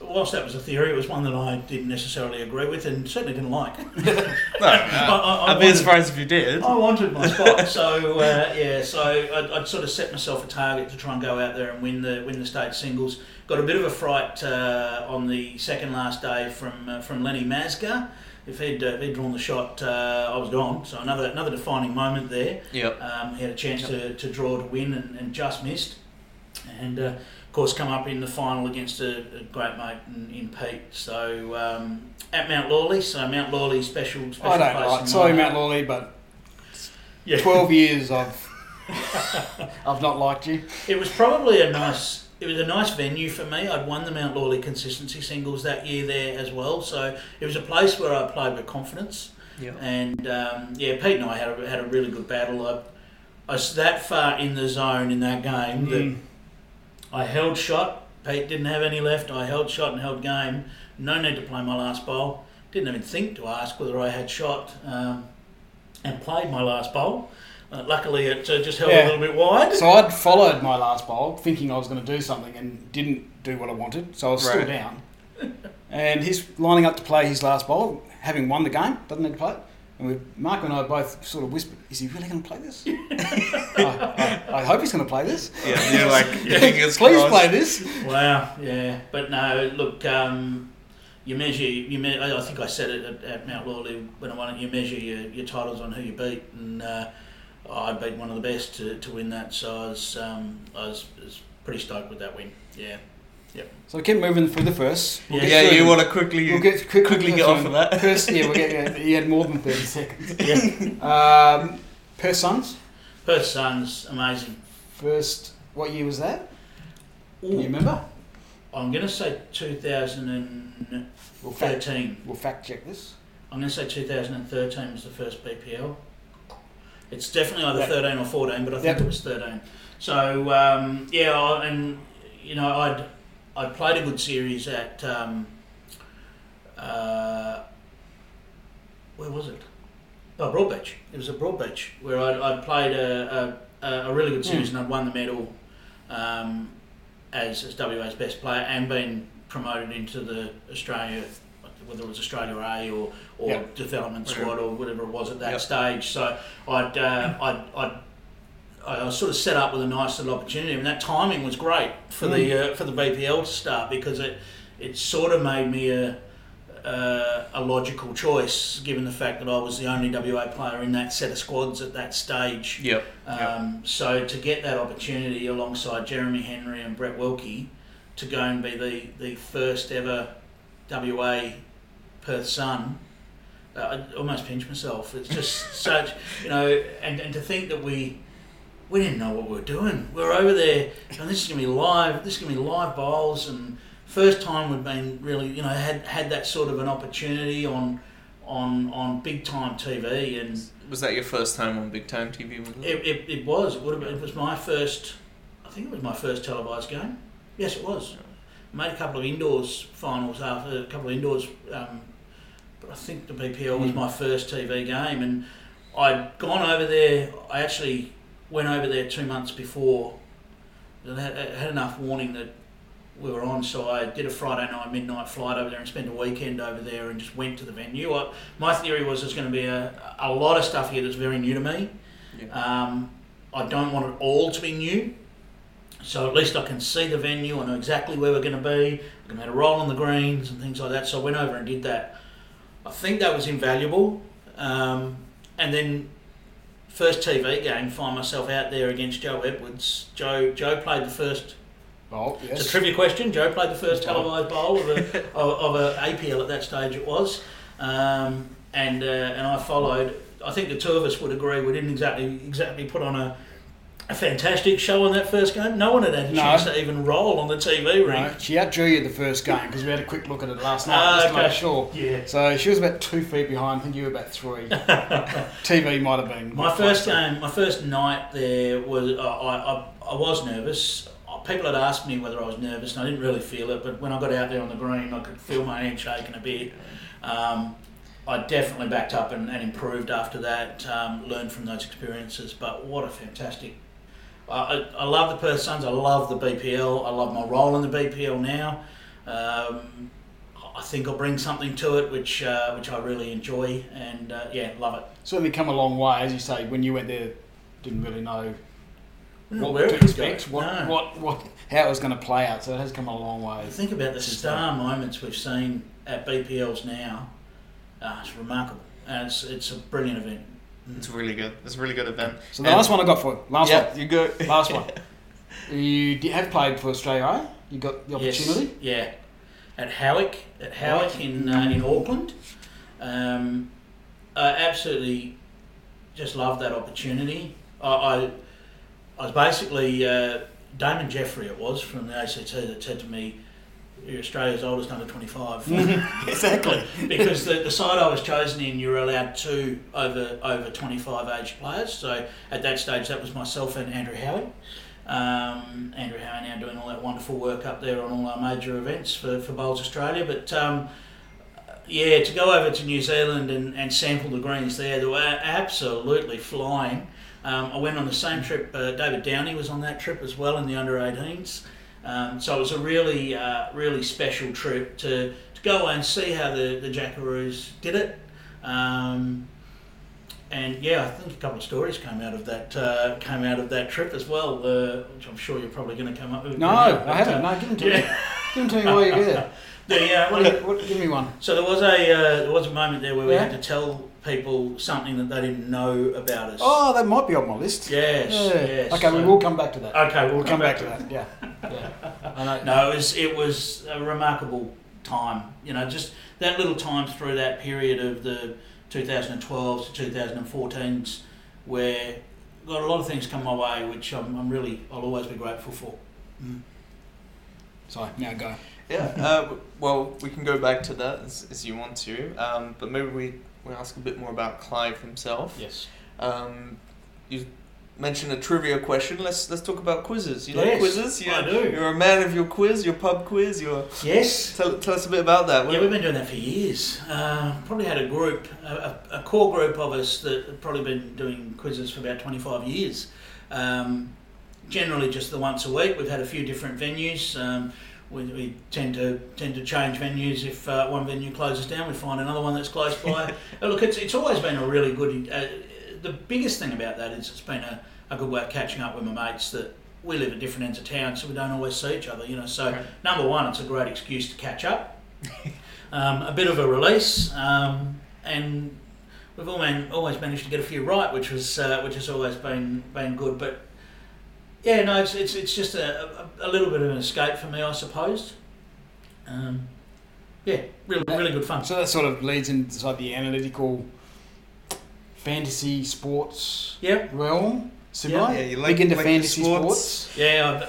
Speaker 4: whilst that was a theory, it was one that I didn't necessarily agree with and certainly didn't like.
Speaker 2: No,
Speaker 4: I- I
Speaker 2: I'd be surprised if you did.
Speaker 4: I wanted my spot, so uh, yeah, so I'd, I'd sort of set myself a target to try and go out there and win the win the state singles. Got a bit of a fright uh, on the second last day from uh, from Lenny Mazga. If he'd, uh, if he'd drawn the shot, uh, I was gone. So another another defining moment there.
Speaker 2: Yep.
Speaker 4: Um, he had a chance to, to draw to win and, and just missed. And uh, of course, come up in the final against a, a great mate in, in Pete. So um, at Mount Lawley, so Mount Lawley special special
Speaker 3: I don't
Speaker 4: place
Speaker 3: like. Sorry, Mount. Lawley, but
Speaker 4: Yeah.
Speaker 3: 12 years I've I've not liked you.
Speaker 4: It was probably a nice. It was a nice venue for me. I'd won the Mount Lawley consistency singles that year there as well, so it was a place where I played with confidence.
Speaker 2: Yep.
Speaker 4: And um, yeah, Pete and I had a, had a really good battle. I, I was that far in the zone in that game that
Speaker 3: Mm.
Speaker 4: I held shot. Pete didn't have any left. I held shot and held game. No need to play my last bowl. Didn't even think to ask whether I had shot um, and played my last bowl. Uh, luckily, it uh, just held
Speaker 3: Yeah.
Speaker 4: a little bit wide.
Speaker 3: So I'd followed my last bowl, thinking I was going to do something, and didn't do what I wanted. So I was still down. And he's lining up to play his last bowl. having won the game, doesn't need to play it. And we, Mark and I both sort of whispered, "Is he really going to play this? I, I, I hope he's going to play this.
Speaker 2: Yeah, you're like, fingers
Speaker 3: Please
Speaker 2: crossed.
Speaker 3: play this."
Speaker 4: Wow, yeah, but no, look, um, you measure, you me- I I think I said it at, at Mount Lawley when I won it. You measure your, your titles on who you beat, and uh, I beat one of the best to, to win that. So I was, um, I was, was pretty stoked with that win. Yeah,
Speaker 3: So we kept moving through the first.
Speaker 4: Yeah.
Speaker 3: get
Speaker 2: Yeah,
Speaker 3: through
Speaker 2: you want to quickly,
Speaker 3: We'll get quick,
Speaker 2: quickly get off of that.
Speaker 3: First, yeah, we'll get, yeah, you had more than thirty seconds.
Speaker 4: yeah.
Speaker 3: Um, Perth Suns.
Speaker 4: Perth Suns, amazing.
Speaker 3: First, what year was that? Can you remember?
Speaker 4: I'm going to say 2013.
Speaker 3: We'll fact, we'll fact check this.
Speaker 4: I'm going to say 2013 was the first BPL. It's definitely either
Speaker 3: Yeah.
Speaker 4: 13 or 14, but I think
Speaker 3: Yep.
Speaker 4: it was 13. So um, yeah, I, and you know, I'd I played a good series at um, uh, where was it? Oh, Broadbeach. It was at Broadbeach where I'd, I'd played a, a, a really good series and I'd won the medal um, as, as WA's best player and been promoted into the Australia, whether it was Australia A or, or
Speaker 3: Yep.
Speaker 4: development squad or whatever it was at that
Speaker 2: Yep.
Speaker 4: stage. So I'd, uh, I'd, I'd I was sort of set up with a nice little opportunity, and that timing was great for the uh, for the BPL to start because it it sort of made me a uh, a logical choice given the fact that I was the only WA player in that set of squads at that stage.
Speaker 2: Yep.
Speaker 4: Um, so to get that opportunity alongside Jeremy Henry and Brett Wilkie to go and be the, the first ever WA Perth Sun, uh, I almost pinch myself. It's just such, you know, and, and to think that we we didn't know what we were doing. We were over there, and this is going to be live. This is going to be live bowls, and first time we've been really, you know, had had that sort of an opportunity on on on big time TV, and
Speaker 2: Was that your first time on big time TV? It?
Speaker 4: it, it, it was. It would have been, it was my first. I think it was my first televised game. Yes, it was. Made a couple of indoors finals after a couple of indoors, um, but I think the BPL was
Speaker 3: Mm.
Speaker 4: my first TV game, and I'd gone over there. I actually went over there two months before. and had, had enough warning that we were on, so I did a Friday night midnight flight over there and spent a weekend over there and just went to the venue. I, my theory was there's going to be a, a lot of stuff here that's very new to me. Um, I don't want it all to be new, so at least I can see the venue. I know exactly where we're going to be. I'm going to roll on the greens and things like that. So I went over and did that. I think that was invaluable. Um, and then first TV game, find myself out there against Jo Edwards. Jo Jo played the first.
Speaker 3: Oh,
Speaker 4: It's a trivia question. Jo played the first televised bowl of a of, of a BPL at that stage. It was, um, and uh, and I followed. I think the two of us would agree we didn't exactly exactly put on a, a fantastic show in that first game. No one had had a
Speaker 3: No.
Speaker 4: chance to even roll on the TV rink.
Speaker 3: No, she outdrew you the first game because we had a quick look at it last night
Speaker 4: Ah,
Speaker 3: just to
Speaker 4: okay.
Speaker 3: make sure.
Speaker 4: Yeah.
Speaker 3: So she was about two feet behind. I think you were about three. TV might have been.
Speaker 4: My first game, my first night there was uh, I, I I was nervous. Uh, People had asked me whether I was nervous, and I didn't really feel it. But when I got out there on the green, I could feel my hand shaking a bit. Um, I definitely backed up and, and improved after that. Um, learned from those experiences. But what a fantastic! I, I, love the Perth Suns. I love the BPL. I love my role in the BPL now. Um, I think I'll bring something to it, which uh, which I really enjoy, and uh, yeah, love it.
Speaker 3: Certainly come a long way, as you say. When you went there, didn't really know what
Speaker 4: Where
Speaker 3: to
Speaker 4: it could go.
Speaker 3: expect, what,
Speaker 4: No.
Speaker 3: what, what, how it was going to play out. So it has come a long way.
Speaker 4: Think about the star moments we've seen at BPLs now. Uh, it's remarkable, and it's it's a brilliant event.
Speaker 2: It's really good. It's a really good event.
Speaker 3: So the
Speaker 2: And-
Speaker 3: last one I got for you. Last
Speaker 2: yeah,
Speaker 3: one.
Speaker 2: you go.
Speaker 3: Last one. You have played for Australia, eh? You got the
Speaker 4: Yes,
Speaker 3: opportunity.
Speaker 4: yeah, at Howick, at Howick in uh, in Auckland. Um, I absolutely just loved that opportunity. I, I, I was basically uh, Damon Jeffrey. It was from the ACT that said to me, "You're Australia's oldest under 25."
Speaker 3: exactly.
Speaker 4: because the, the side I was chosen in, you were allowed two over over 25 age players. So at that stage, that was myself and Andrew Howie. Um, Andrew Howie now doing all that wonderful work up there on all our major events for, for Bowls Australia. But um, yeah, to go over to New Zealand and, and sample the greens there, they were absolutely flying. Um, I went on the same trip. Uh, David Downey was on that trip as well in the under 18s. Um, so it was a really, uh, really special trip to, to go and see how the, the Jackaroos did it. Um, and yeah, I think a couple of stories came out of that uh, came out of that trip as well, uh, which I'm sure you're probably going to come up with.
Speaker 3: No, I haven't. No, give them to me. Give them to me while you're there.
Speaker 4: The, uh,
Speaker 3: What, do you- what, give me one.
Speaker 4: so there was a uh, there was a moment there where we
Speaker 3: Yeah.
Speaker 4: had to tell people something that they didn't know about us.
Speaker 3: Oh, that might be on my list.
Speaker 4: Yes,
Speaker 3: Yeah.
Speaker 4: yes.
Speaker 3: Okay, we will come back to that.
Speaker 4: Okay, we'll,
Speaker 3: We'll come back to that. Yeah. Yeah. I know.
Speaker 4: No, it was it was a remarkable time. You know, just that little time through that period of the 2012 to 2014s, where got a lot of things come my way, which I'm, I'm really I'll always be grateful for.
Speaker 3: Sorry. Now go.
Speaker 2: Yeah. Uh, well, we can go back to that as, as you want to, um, but maybe we we ask a bit more about Clive himself.
Speaker 3: Yes.
Speaker 2: Um, you mentioned a trivia question. Let's let's talk about quizzes. You like quizzes? You're,
Speaker 4: I do.
Speaker 2: You're a man of your quiz, your pub quiz. Your
Speaker 4: Yes.
Speaker 2: tell, tell us a bit about that.
Speaker 4: Yeah, we've been doing that for years. Uh, probably had a group, a, a, a core group of us that have probably been doing quizzes for about 25 years. Um, generally just the once a week. We've had a few different venues. Um, we, we tend to tend to change venues if uh, one venue closes down. We find another one that's close by. Look, it's, it's always been a really good. Uh, the biggest thing about that is it's been a, a good way of catching up with my mates that we live at different ends of town, so we don't always see each other. You know, so
Speaker 2: Right.
Speaker 4: number one, it's a great excuse to catch up. um, a bit of a release, um, and we've man, always managed to get a few right, which was uh, which has always been been good. But yeah, no, it's it's, it's just a, a, a little bit of an escape for me, I suppose. Um, yeah, really really good fun.
Speaker 3: So that sort of leads inside the analytical fantasy sports
Speaker 4: Yep.
Speaker 3: realm. Similar.
Speaker 2: Yeah, you like-
Speaker 3: into
Speaker 2: like
Speaker 3: fantasy
Speaker 2: sports.
Speaker 3: sports.
Speaker 4: Yeah,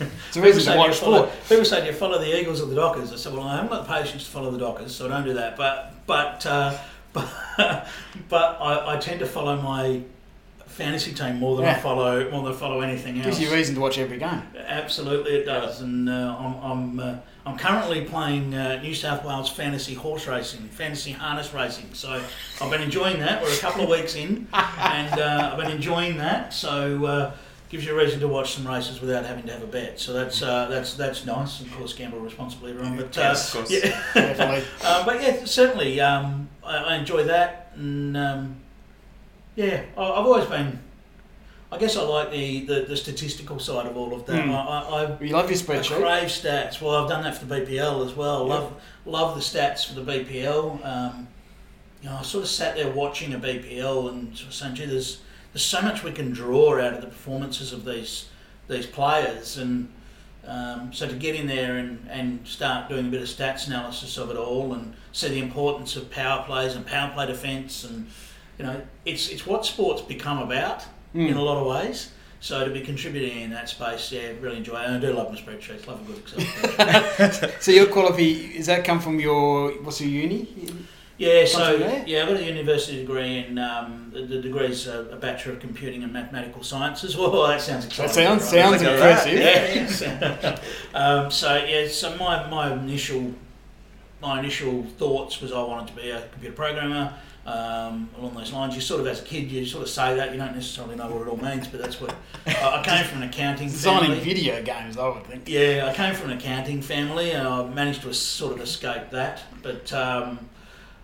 Speaker 4: I,
Speaker 3: It's a reason to watch
Speaker 4: you follow,
Speaker 3: sport.
Speaker 4: people say do you follow the Eagles or the Dockers? I said, well, I haven't got the patience to follow the Dockers, so I don't do that. But but uh, but, but I, I tend to follow my fantasy team more than I follow more than I follow anything else.
Speaker 3: Gives you a reason to watch every game.
Speaker 4: Absolutely, it does. And uh, I'm I'm, uh, I'm currently playing uh, New South Wales fantasy horse racing, fantasy harness racing. So I've been enjoying that. We're a couple of weeks in, and uh, I've been enjoying that. So uh, gives you a reason to watch some races without having to have a bet. So that's uh, that's that's nice. Of course, gamble responsibly, everyone. But uh,
Speaker 2: Yes, of course.
Speaker 4: yeah,
Speaker 3: Definitely.
Speaker 4: but yeah, certainly um, I, I enjoy that, and um, yeah, I, I've always been. I guess I like the, the, the statistical side of all of that.
Speaker 3: Hmm.
Speaker 4: I, I, I
Speaker 3: You love your
Speaker 4: I
Speaker 3: spreadsheet.
Speaker 4: crave stats. Well, I've done that for the BPL as well.
Speaker 3: Yeah.
Speaker 4: Love love the stats for the BPL. Um, you know, I sort of sat there watching a BPL and sort of saying, "Gee, there's there's so much we can draw out of the performances of these these players." And um, so to get in there and, and start doing a bit of stats analysis of it all and see the importance of power plays and power play defence and you know it's it's what sports become about
Speaker 3: Mm.
Speaker 4: in a lot of ways. So to be contributing in that space, yeah, really enjoy it. And I do love my spreadsheets. Love a good Excel spreadsheet.
Speaker 3: So your quality is that come from your what's your uni?
Speaker 4: yeah, so yeah, I've got a university degree in um, the, the degree's a, a bachelor of computing and mathematical sciences. Well, that sounds
Speaker 3: That sounds
Speaker 4: right?
Speaker 3: sounds
Speaker 2: Look
Speaker 3: impressive.
Speaker 2: that.
Speaker 4: Yeah. um, so yeah, so my, my initial my initial thoughts was I wanted to be a computer programmer. Um, along those lines, you sort of as a kid, you sort of say that you don't necessarily know what it all means, but that's what I, I came from an accounting
Speaker 3: Designing
Speaker 4: family.
Speaker 3: video games, I would think.
Speaker 4: Yeah, I came from an accounting family, and I managed to sort of escape that. But um,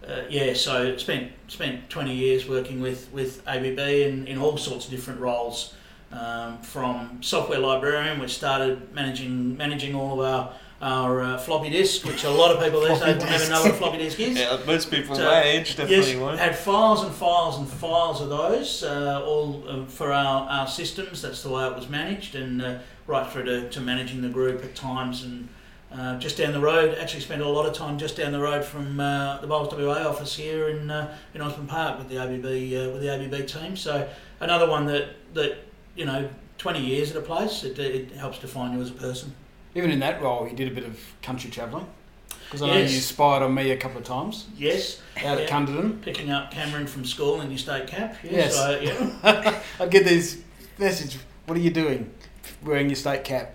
Speaker 4: uh, yeah, so spent spent twenty years working with with ABB in, in all sorts of different roles, um, from software librarian, which started managing managing all of our our uh, floppy disks, which a lot of people these
Speaker 3: Floppy
Speaker 4: days won't even
Speaker 3: disks.
Speaker 4: know what a floppy disk is.
Speaker 2: Yeah, most people
Speaker 4: So,
Speaker 2: my age definitely
Speaker 4: yes,
Speaker 2: won't.
Speaker 4: had files and files and files of those, uh, all um, for our, our systems. That's the way it was managed, and uh, right through to, to managing the group at times. And uh, just down the road, actually spent a lot of time just down the road from uh, the Bowls WA office here in uh, in Osborne Park with the ABB uh, with the ABB team. So another one that that you know, 20 years at a place, it, it helps define you as a person.
Speaker 3: Even in that role, you did a bit of country travelling. Because I know you spied on me a couple of times
Speaker 4: Yes,
Speaker 3: out at
Speaker 4: Yeah.
Speaker 3: Cunderdin.
Speaker 4: picking up Cameron from school in your state cap.
Speaker 3: Yes.
Speaker 4: Yes, so, yeah.
Speaker 3: I get these message. What are you doing? Wearing your state cap.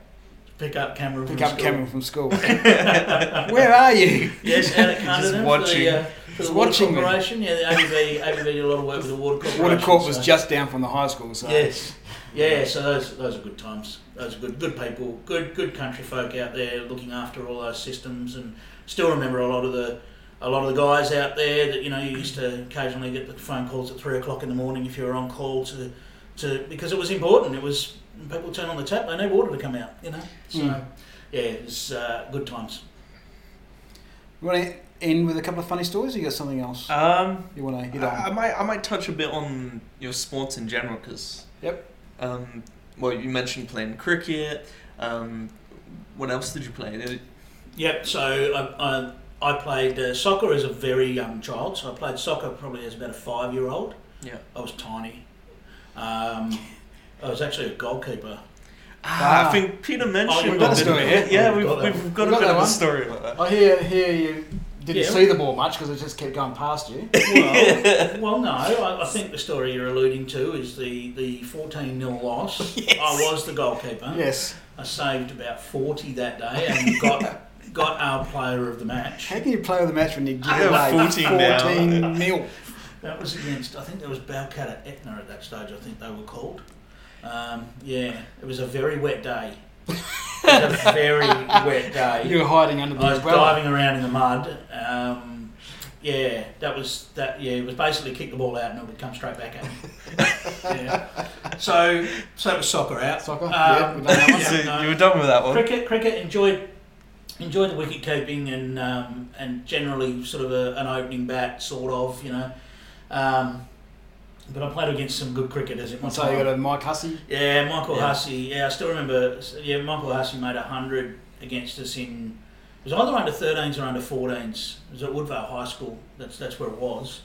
Speaker 4: Pick up Cameron from school.
Speaker 3: Pick
Speaker 4: from
Speaker 3: up
Speaker 4: school.
Speaker 3: Cameron from school. Where are you?
Speaker 4: Yes, out at Cunderdin for
Speaker 2: watching.
Speaker 4: the, uh, for
Speaker 3: Just
Speaker 4: the Water
Speaker 3: watching me.
Speaker 4: Yeah, the ABB, ABB did a lot of work with the Water Corporation.
Speaker 3: Water Corp was
Speaker 4: so-
Speaker 3: just down from the high school, so
Speaker 4: Yes. Yeah, so those those are good times. Those are good good people, good good country folk out there looking after all those systems, and still remember a lot of the a lot of the guys out there that you know you used to occasionally get the phone calls at three o'clock in the morning if you were on call to to because it was important. It was people turn on the tap, they need water to come out. You know, so
Speaker 3: Mm.
Speaker 4: yeah, it was uh, good times.
Speaker 3: You want to end with a couple of funny stories? Or you got something else
Speaker 2: Um,
Speaker 3: you want to hit
Speaker 2: I, I might I might touch a bit on your sports in general because
Speaker 3: Yep.
Speaker 2: Um, well, you mentioned playing cricket. Um, what else did you play? Did it,
Speaker 4: Yep. So I, I, I played uh, soccer as a very young child. So I played soccer probably as about a five year old.
Speaker 2: yeah.
Speaker 4: I was tiny. Um, I was actually a goalkeeper.
Speaker 2: Ah,
Speaker 3: Ah.
Speaker 2: I think Peter mentioned.
Speaker 3: we've got a story
Speaker 2: of- Yeah,
Speaker 4: We've
Speaker 2: we've,
Speaker 4: got
Speaker 2: we've got a bit of a story about that.
Speaker 3: I hear, hear you didn't
Speaker 4: Yeah.
Speaker 3: see the ball much because it just kept going past you.
Speaker 4: Well, well, no. I, I think the story you're alluding to is the the 14 0 loss. I was the goalkeeper.
Speaker 3: yes.
Speaker 4: I saved about 40 that day and got got our player of the match.
Speaker 3: How can you play with the match when you give
Speaker 2: Yeah,
Speaker 3: away
Speaker 2: 14 now.
Speaker 3: 14 nil?
Speaker 4: That was against, I think there was Balcatta Etna at that stage, I think they were called. Um, yeah, it was a very wet day. It was a very wet day.
Speaker 3: You were hiding under the
Speaker 4: I was
Speaker 3: umbrella.
Speaker 4: diving around in the mud. Um, yeah, that was that. Yeah, it was basically kick the ball out and it would come straight back at me. yeah. So, so it was soccer out.
Speaker 3: Soccer?
Speaker 4: Um,
Speaker 3: Yeah, we've done that one.
Speaker 4: yeah,
Speaker 2: so
Speaker 4: no.
Speaker 2: you were done with that one.
Speaker 4: Cricket, cricket. Enjoyed, enjoyed the wicket keeping and um, and generally sort of a, an opening bat, sort of. You know. Um, but I played against some good cricketers in my
Speaker 3: So
Speaker 4: time.
Speaker 3: you got a Mike Hussey.
Speaker 4: Yeah, Michael
Speaker 2: Yeah.
Speaker 4: Hussey. Yeah, I still remember. Yeah, Michael Hussey made hundred against us in. It was either under 13s or under 14s. It was at Woodvale High School. That's that's where it was,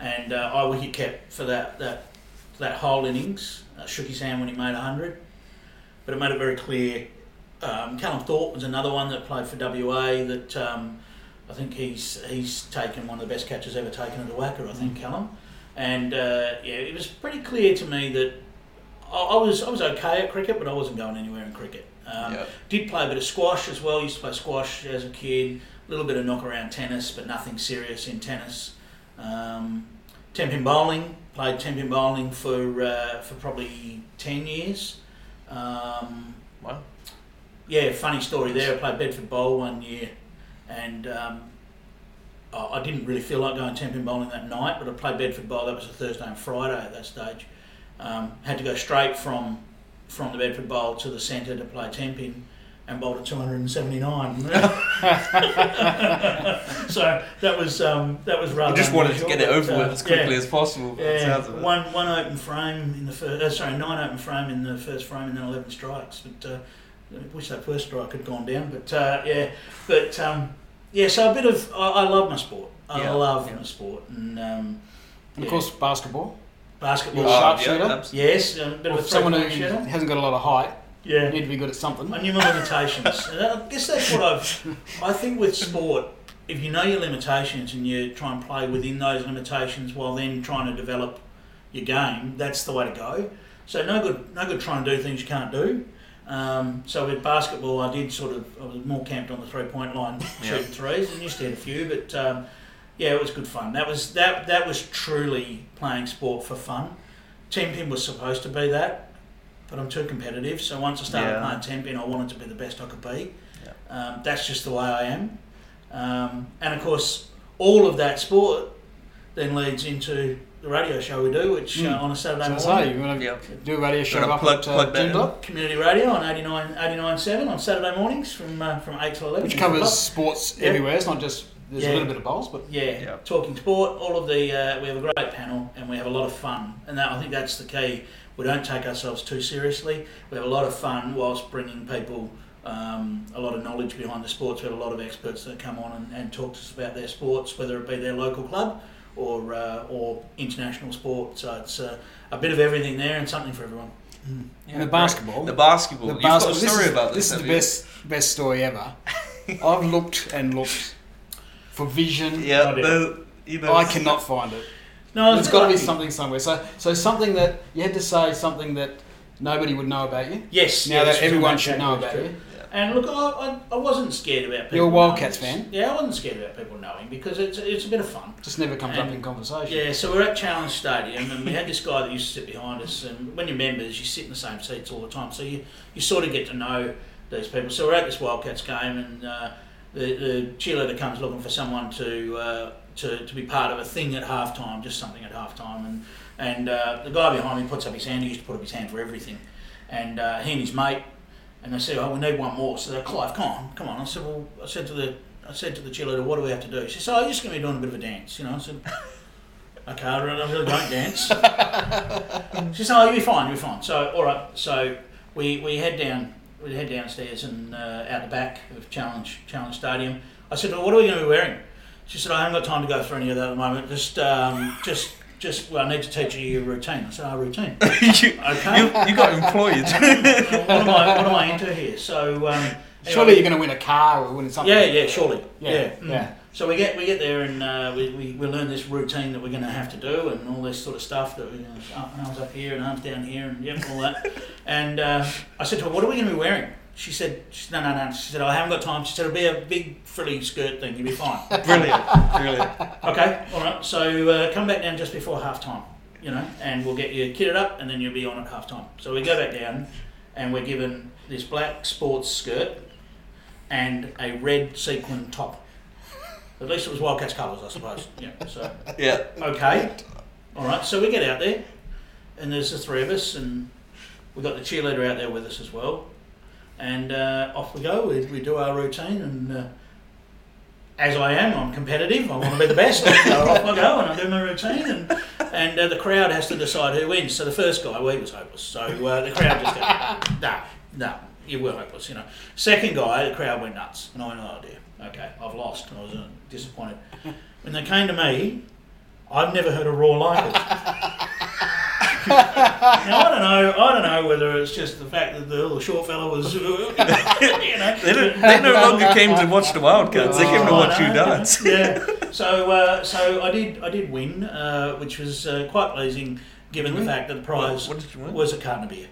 Speaker 4: and uh, I wicket kept for that that that whole innings. Uh, shook his hand when he made hundred, but it made it very clear. Um, Callum Thorp was another one that played for WA. That um, I think he's he's taken one of the best catches ever taken at the WACA. I think Callum, and uh, yeah, it was pretty clear to me that I, I was I was okay at cricket, but I wasn't going anywhere in cricket. Um,
Speaker 2: Yeah.
Speaker 4: Did play a bit of squash as well. Used to play squash as a kid. A little bit of knock around tennis, but nothing serious in tennis. Um, ten-pin bowling. Played ten-pin bowling for uh, for probably ten years. Um,
Speaker 2: Wow.
Speaker 4: yeah, funny story there. I played Bedford Bowl one year, and um, I I didn't really feel like going ten-pin bowling that night, but I played Bedford Bowl. That was a Thursday and Friday at that stage. Um, had to go straight from from the Bedford Bowl to the centre to play ten-pin, and bowled a 279. so that was um, that was rather.
Speaker 2: You just wanted to get it over
Speaker 4: uh,
Speaker 2: with as quickly
Speaker 4: yeah.
Speaker 2: as possible.
Speaker 4: Yeah,
Speaker 2: sounds of it.
Speaker 4: one one open frame in the first. Uh, sorry, nine open frame in the first frame, and then eleven strikes. But uh, I wish that first strike had gone down. But uh, yeah, but um, yeah. So a bit of I, I love my sport. I
Speaker 2: Yeah,
Speaker 4: love
Speaker 2: yeah.
Speaker 4: my sport, and um,
Speaker 3: And of course, basketball.
Speaker 4: basketball.
Speaker 3: You're
Speaker 2: Oh,
Speaker 3: sharpshooter?
Speaker 2: yeah,
Speaker 4: yes, a bit
Speaker 3: Or
Speaker 4: of a
Speaker 3: someone who
Speaker 4: shooter.
Speaker 3: hasn't got a lot of height.
Speaker 4: Yeah,
Speaker 3: You need to be good at something.
Speaker 4: I knew my limitations. and I guess that's what I've. I think with sport, if you know your limitations and you try and play within those limitations while then trying to develop your game, that's the way to go. So no good, no good trying to do things you can't do. Um, so with basketball, I did sort of. I was more camped on the three point line,
Speaker 2: Yeah.
Speaker 4: shooting threes, and used to hit a few, but. Um, yeah, it was good fun. That was that. That was truly playing sport for fun. Ten pin was supposed to be that, but I'm too competitive. So once I started
Speaker 2: Yeah.
Speaker 4: playing ten pin, I wanted to be the best I could be.
Speaker 2: Yeah.
Speaker 4: Um, that's just the way I am. Um, and of course, all of that sport then leads into the radio show we do, which uh,
Speaker 3: Mm.
Speaker 4: on a Saturday
Speaker 3: So,
Speaker 4: morning,
Speaker 3: so you want to
Speaker 2: Yeah.
Speaker 3: do a radio show
Speaker 2: Gotta
Speaker 3: up
Speaker 2: plug-
Speaker 3: at uh,
Speaker 2: plug that in.
Speaker 3: Joondalup,
Speaker 4: community radio on 89, 89.7 on Saturday mornings from uh, from eight to eleven.
Speaker 3: which covers sports
Speaker 4: Yeah.
Speaker 3: everywhere. It's not just there's
Speaker 4: Yeah.
Speaker 3: a little bit of bowls, but
Speaker 4: Yeah,
Speaker 2: Yeah.
Speaker 4: talking sport. All of the uh, we have a great panel and we have a lot of fun, and that I think that's the key. We don't take ourselves too seriously. We have a lot of fun whilst bringing people um, a lot of knowledge behind the sports. We have a lot of experts that come on and, and talk to us about their sports, whether it be their local club or uh, or international sport. So it's uh, a bit of everything there and something for everyone.
Speaker 3: and the
Speaker 2: great.
Speaker 3: basketball.
Speaker 2: The basketball.
Speaker 3: the
Speaker 2: You've got a
Speaker 3: basketball.
Speaker 2: story
Speaker 3: this is,
Speaker 2: about
Speaker 3: this
Speaker 2: this.
Speaker 3: is the
Speaker 2: have you?
Speaker 3: best best story ever. I've looked and looked for vision.
Speaker 2: Yeah,
Speaker 4: I
Speaker 2: the, you know,
Speaker 3: I cannot find it.
Speaker 4: No, I was
Speaker 3: There's
Speaker 4: a bit
Speaker 3: got to be something somewhere. So, so something that you had to say something that nobody would know about you.
Speaker 4: Yes.
Speaker 3: Now
Speaker 4: yeah,
Speaker 3: that
Speaker 4: this was on
Speaker 3: everyone should know about
Speaker 4: it's
Speaker 3: you.
Speaker 4: And look, I, I, I wasn't scared about people.
Speaker 3: You're a Wildcats fan?
Speaker 4: Yeah, I wasn't scared about people knowing because it's it's a bit of fun.
Speaker 3: Just never comes up in conversation.
Speaker 4: Yeah, so we're at Challenge Stadium, and we had this guy that used to sit behind us. And when you're members, you sit in the same seats all the time, so you, you sort of get to know these people. So we're at this Wildcats game, and uh, the, the cheerleader comes looking for someone to, uh, to to be part of a thing at halftime, just something at halftime. And and uh, the guy behind me puts up his hand. He used to put up his hand for everything. And uh, he and his mate, and they said, "Oh, we need one more." So they're Clive, come on, come on. I said, "Well," I said to the I said to the cheerleader, "What do we have to do?" She said, "Oh, you're just going to be doing a bit of a dance," you know. I said. Okay, I really don't dance. she said, "Oh, you'll be fine, you'll be fine." So, all right. So we, we head down we head downstairs and uh, out the back of Challenge Challenge Stadium. I said, "Well, what are we going to be wearing?" She said, "I haven't got time to go through any of that at the moment. Just um, just just well, I need to teach you your routine." I said, "Oh, routine."
Speaker 2: you,
Speaker 4: Okay.
Speaker 2: you, you got employed.
Speaker 4: what am I what am I into here? So um,
Speaker 3: Surely you're going to win a car or win something.
Speaker 4: yeah, yeah, surely,
Speaker 3: Yeah,
Speaker 4: yeah, mm.
Speaker 3: yeah.
Speaker 4: So we get we get there and uh, we, we, we learn this routine that we're going to have to do and all this sort of stuff that we you know, up- arms up here and arms down here and yep, all that. and uh, I said to her, "What are we going to be wearing?" She said, she "No, no, no." She said, "I haven't got time." She said, "It'll be a big frilly skirt thing. You'll be fine."
Speaker 2: brilliant, brilliant.
Speaker 4: okay, all right. So uh, come back down just before half time, you know, and we'll get you kitted up and then you'll be on at half time. So we go back down and we're given this black sports skirt and a red sequin top. At least it was Wildcats colours, I suppose. Yeah. So
Speaker 2: Yeah.
Speaker 4: okay, all right. So we get out there, and there's the three of us, and we've got the cheerleader out there with us as well, and uh, off we go. We, we do our routine, and uh, as I am, I'm competitive. I want to be the best. So off I go, and I do my routine, and and uh, the crowd has to decide who wins. So the first guy, well, he was hopeless. So uh, the crowd just go, nah, nah, you were hopeless, you know. Second guy, the crowd went nuts, and I went, okay, I've lost. I was uh, disappointed. When they came to me, I've never heard a roar like it. I don't know. I don't know whether it's just the fact that the little short fella was, uh, you know.
Speaker 2: They, don't, they no longer came to watch the Wildcats. They came to watch you dance.
Speaker 4: yeah. So uh, so I did I did win, uh, which was uh, quite pleasing given the fact that the prize
Speaker 2: What did you win?
Speaker 4: was a carton of beer,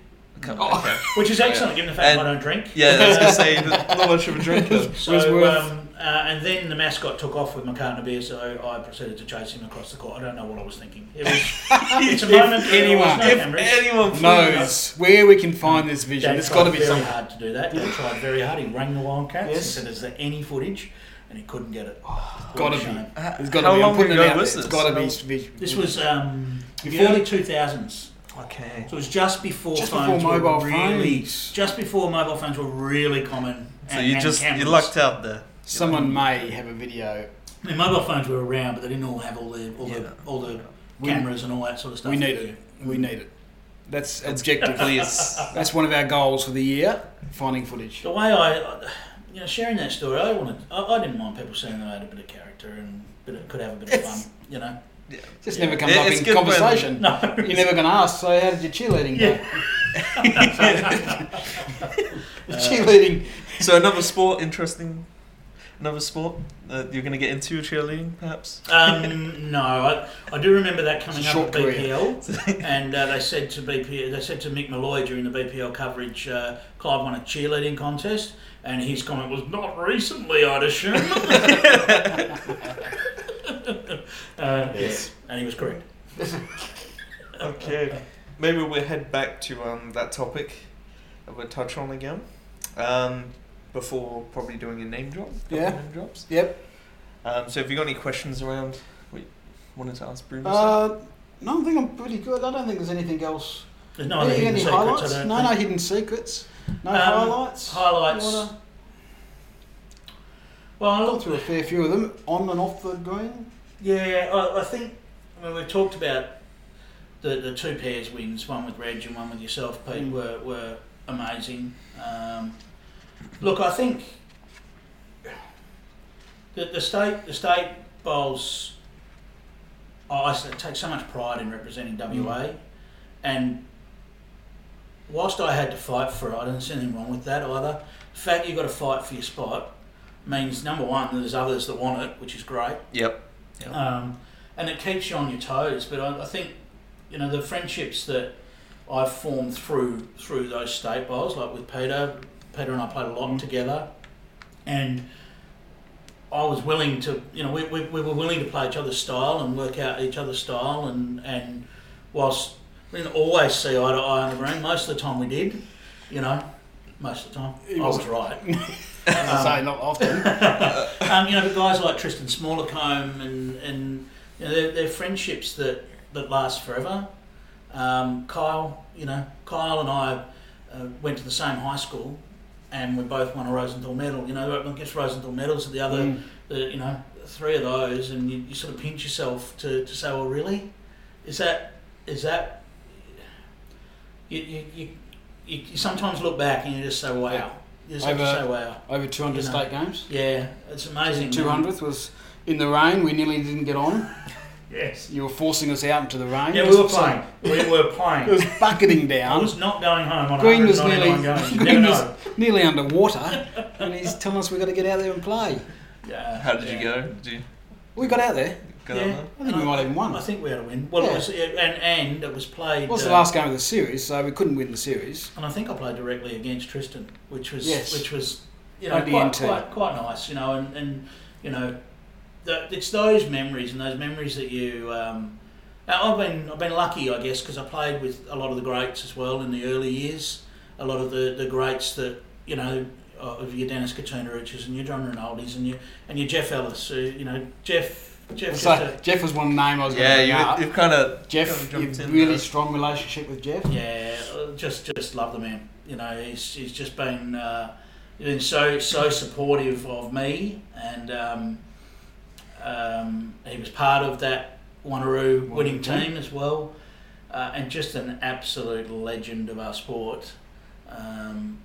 Speaker 2: Okay. okay.
Speaker 4: which is excellent given the fact
Speaker 2: And-
Speaker 4: I don't drink.
Speaker 2: Yeah, I was gonna say that not much of a drinker.
Speaker 4: So,
Speaker 3: was
Speaker 4: um, uh, and then the mascot took off with my carton of beer, so I proceeded to chase him across the court. I don't know what I was thinking. It was, it's a moment. where there was
Speaker 3: anyone-
Speaker 4: no
Speaker 2: If
Speaker 4: cameras.
Speaker 2: anyone please.
Speaker 3: Knows where we can find this vision.
Speaker 4: Dad
Speaker 3: It's
Speaker 4: tried
Speaker 3: got to be
Speaker 4: very
Speaker 3: something.
Speaker 4: hard to do that. Dad tried very hard. He rang the Wildcats and said, "Is there any footage?" And he couldn't get it.
Speaker 3: Gotta be. It's got to
Speaker 2: How
Speaker 3: be.
Speaker 2: long
Speaker 3: I'm putting
Speaker 2: ago
Speaker 3: out
Speaker 2: was
Speaker 3: there.
Speaker 2: this?
Speaker 3: It's got to be. vision.
Speaker 4: This was um, the
Speaker 3: Before-
Speaker 4: early two thousands.
Speaker 2: Okay.
Speaker 4: So it was just before
Speaker 3: Just before
Speaker 4: phones
Speaker 3: mobile
Speaker 4: were really,
Speaker 3: phones.
Speaker 4: just before mobile phones were really common.
Speaker 2: So
Speaker 4: and-
Speaker 2: you
Speaker 4: and
Speaker 2: just you
Speaker 4: cameras.
Speaker 2: lucked out there.
Speaker 3: Someone may have a video.
Speaker 4: I mean, mobile phones were around, but they didn't all have all the all
Speaker 2: Yeah.
Speaker 4: the all the
Speaker 3: We-
Speaker 4: cameras and all that sort of stuff.
Speaker 3: We need it. We need it. That's objectively
Speaker 2: Please.
Speaker 3: That's one of our goals for the year. Finding footage.
Speaker 4: The way I, you know, sharing that story, I wanted. I, I didn't mind people saying that I had a bit of character and bit of, could have a bit of fun. You know.
Speaker 3: Just
Speaker 4: Yeah.
Speaker 3: never comes
Speaker 2: It-
Speaker 3: up
Speaker 2: it's
Speaker 3: in
Speaker 2: good when-
Speaker 3: conversation.
Speaker 4: No.
Speaker 3: You're never going to ask. So how did your cheerleading go? The cheerleading.
Speaker 2: So another sport, interesting. Another sport that you're gonna get into cheerleading, perhaps.
Speaker 4: Um, no, I, I do remember that coming
Speaker 3: It's
Speaker 4: up
Speaker 3: short
Speaker 4: at
Speaker 3: career.
Speaker 4: BPL, and uh, they said to BP, they said to Mick Molloy during the BPL coverage, uh, Clive won a cheerleading contest, and his comment was, "Not recently, I'd assume." uh, yes, and he was correct.
Speaker 2: Okay. Maybe we'll head back to um, that topic that we'll touch on again. Um, before probably doing a name drop.
Speaker 3: Yeah.
Speaker 2: Name drops.
Speaker 3: Yep.
Speaker 2: Um, so if you got any questions around, we wanted to ask Bruno.
Speaker 3: Uh, no, I think I'm pretty good. I don't think there's anything else.
Speaker 4: There's no
Speaker 3: any
Speaker 4: hidden
Speaker 3: any
Speaker 4: secrets.
Speaker 3: highlights?
Speaker 4: I
Speaker 3: No,
Speaker 4: think.
Speaker 3: no hidden secrets. No
Speaker 4: Um,
Speaker 3: highlights.
Speaker 4: highlights. Well, I
Speaker 3: go
Speaker 4: looked
Speaker 3: through a fair few of them on and off the green.
Speaker 4: Yeah, I, I think I mean, we've talked about the, the two pairs wins, one with Reg and one with yourself, Pete,
Speaker 3: Mm.
Speaker 4: were, were amazing. Um, look, I think the, the state the state bowls. I take so much pride in representing WA, and whilst I had to fight for it, I didn't see anything wrong with that either. The fact you've got to fight for your spot means number one, there's others that want it, which is great.
Speaker 2: yep.
Speaker 4: Um, and it keeps you on your toes. But I, I think, you know, the friendships that I've formed through through those state bowls, like with Peter, Peter and I played a lot
Speaker 3: Mm.
Speaker 4: together, and I was willing to, you know, we, we, we were willing to play each other's style and work out each other's style, and and whilst we didn't always see eye to eye on the green, most of the time we did, you know, most of the time
Speaker 3: It
Speaker 4: I was
Speaker 3: was-
Speaker 4: right.
Speaker 3: As I say, not often.
Speaker 4: um, you know, but guys like Tristan Smallacombe and and you know, they're, they're friendships that, that last forever. Um, Kyle, you know, Kyle and I uh, went to the same high school, and we both won a Rosenthal medal. You know, I guess Rosenthal medals are the other,
Speaker 3: Mm.
Speaker 4: the, you know, three of those, and you, you sort of pinch yourself to, to say, well, really, is that is that you, you, you, you sometimes look back and you just say, wow. You just have to
Speaker 3: Over-
Speaker 4: say, wow.
Speaker 3: Over 200
Speaker 4: You know.
Speaker 3: state games.
Speaker 4: Yeah, it's amazing.
Speaker 3: 200th was in the rain. We nearly didn't get on.
Speaker 4: Yes.
Speaker 3: You were forcing us out into the rain.
Speaker 4: Yeah, we were playing. We were playing.
Speaker 3: It was bucketing
Speaker 4: I
Speaker 3: down.
Speaker 4: was not going home on
Speaker 3: Green was nearly,
Speaker 4: games. You
Speaker 3: Green was nearly underwater, and he's telling us we've got to get out there and play.
Speaker 4: Yeah,
Speaker 2: How did
Speaker 4: yeah.
Speaker 2: you go? Did you
Speaker 3: We got out there.
Speaker 2: Go
Speaker 4: Yeah.
Speaker 2: down?
Speaker 3: I think we might even won.
Speaker 4: I think we had a win. Well, it
Speaker 3: Yeah.
Speaker 4: was, and and it was played.
Speaker 3: It was the
Speaker 4: uh,
Speaker 3: last game of the series, so we couldn't win the series.
Speaker 4: and I think I played directly against Tristan, which was
Speaker 3: Yes.
Speaker 4: which was you know quite, quite quite nice, you know, and, and you know, the, it's those memories and those memories that you. Um, I've been I've been lucky, I guess, because I played with a lot of the greats as well in the early years. A lot of the, the greats that you know uh, of your Dennis Katunariches and your John Rinaldis and your and your Jeff Ellis. Who, you know, Jeff Jeff.
Speaker 3: So
Speaker 4: just a-
Speaker 3: Jeff was one name I was going
Speaker 2: Yeah,
Speaker 3: to
Speaker 2: you,
Speaker 3: bring up.
Speaker 2: you've kind of
Speaker 3: Jeff,
Speaker 2: Jumped
Speaker 3: you've really
Speaker 2: there.
Speaker 3: strong relationship with Jeff.
Speaker 4: Yeah, uh, just just love the man. You know, he's, he's just been uh, been so so supportive of me, and um, um, he was part of that Wanneroo winning
Speaker 3: Wanneroo team.
Speaker 4: team as well, uh, and just an absolute legend of our sport. Um,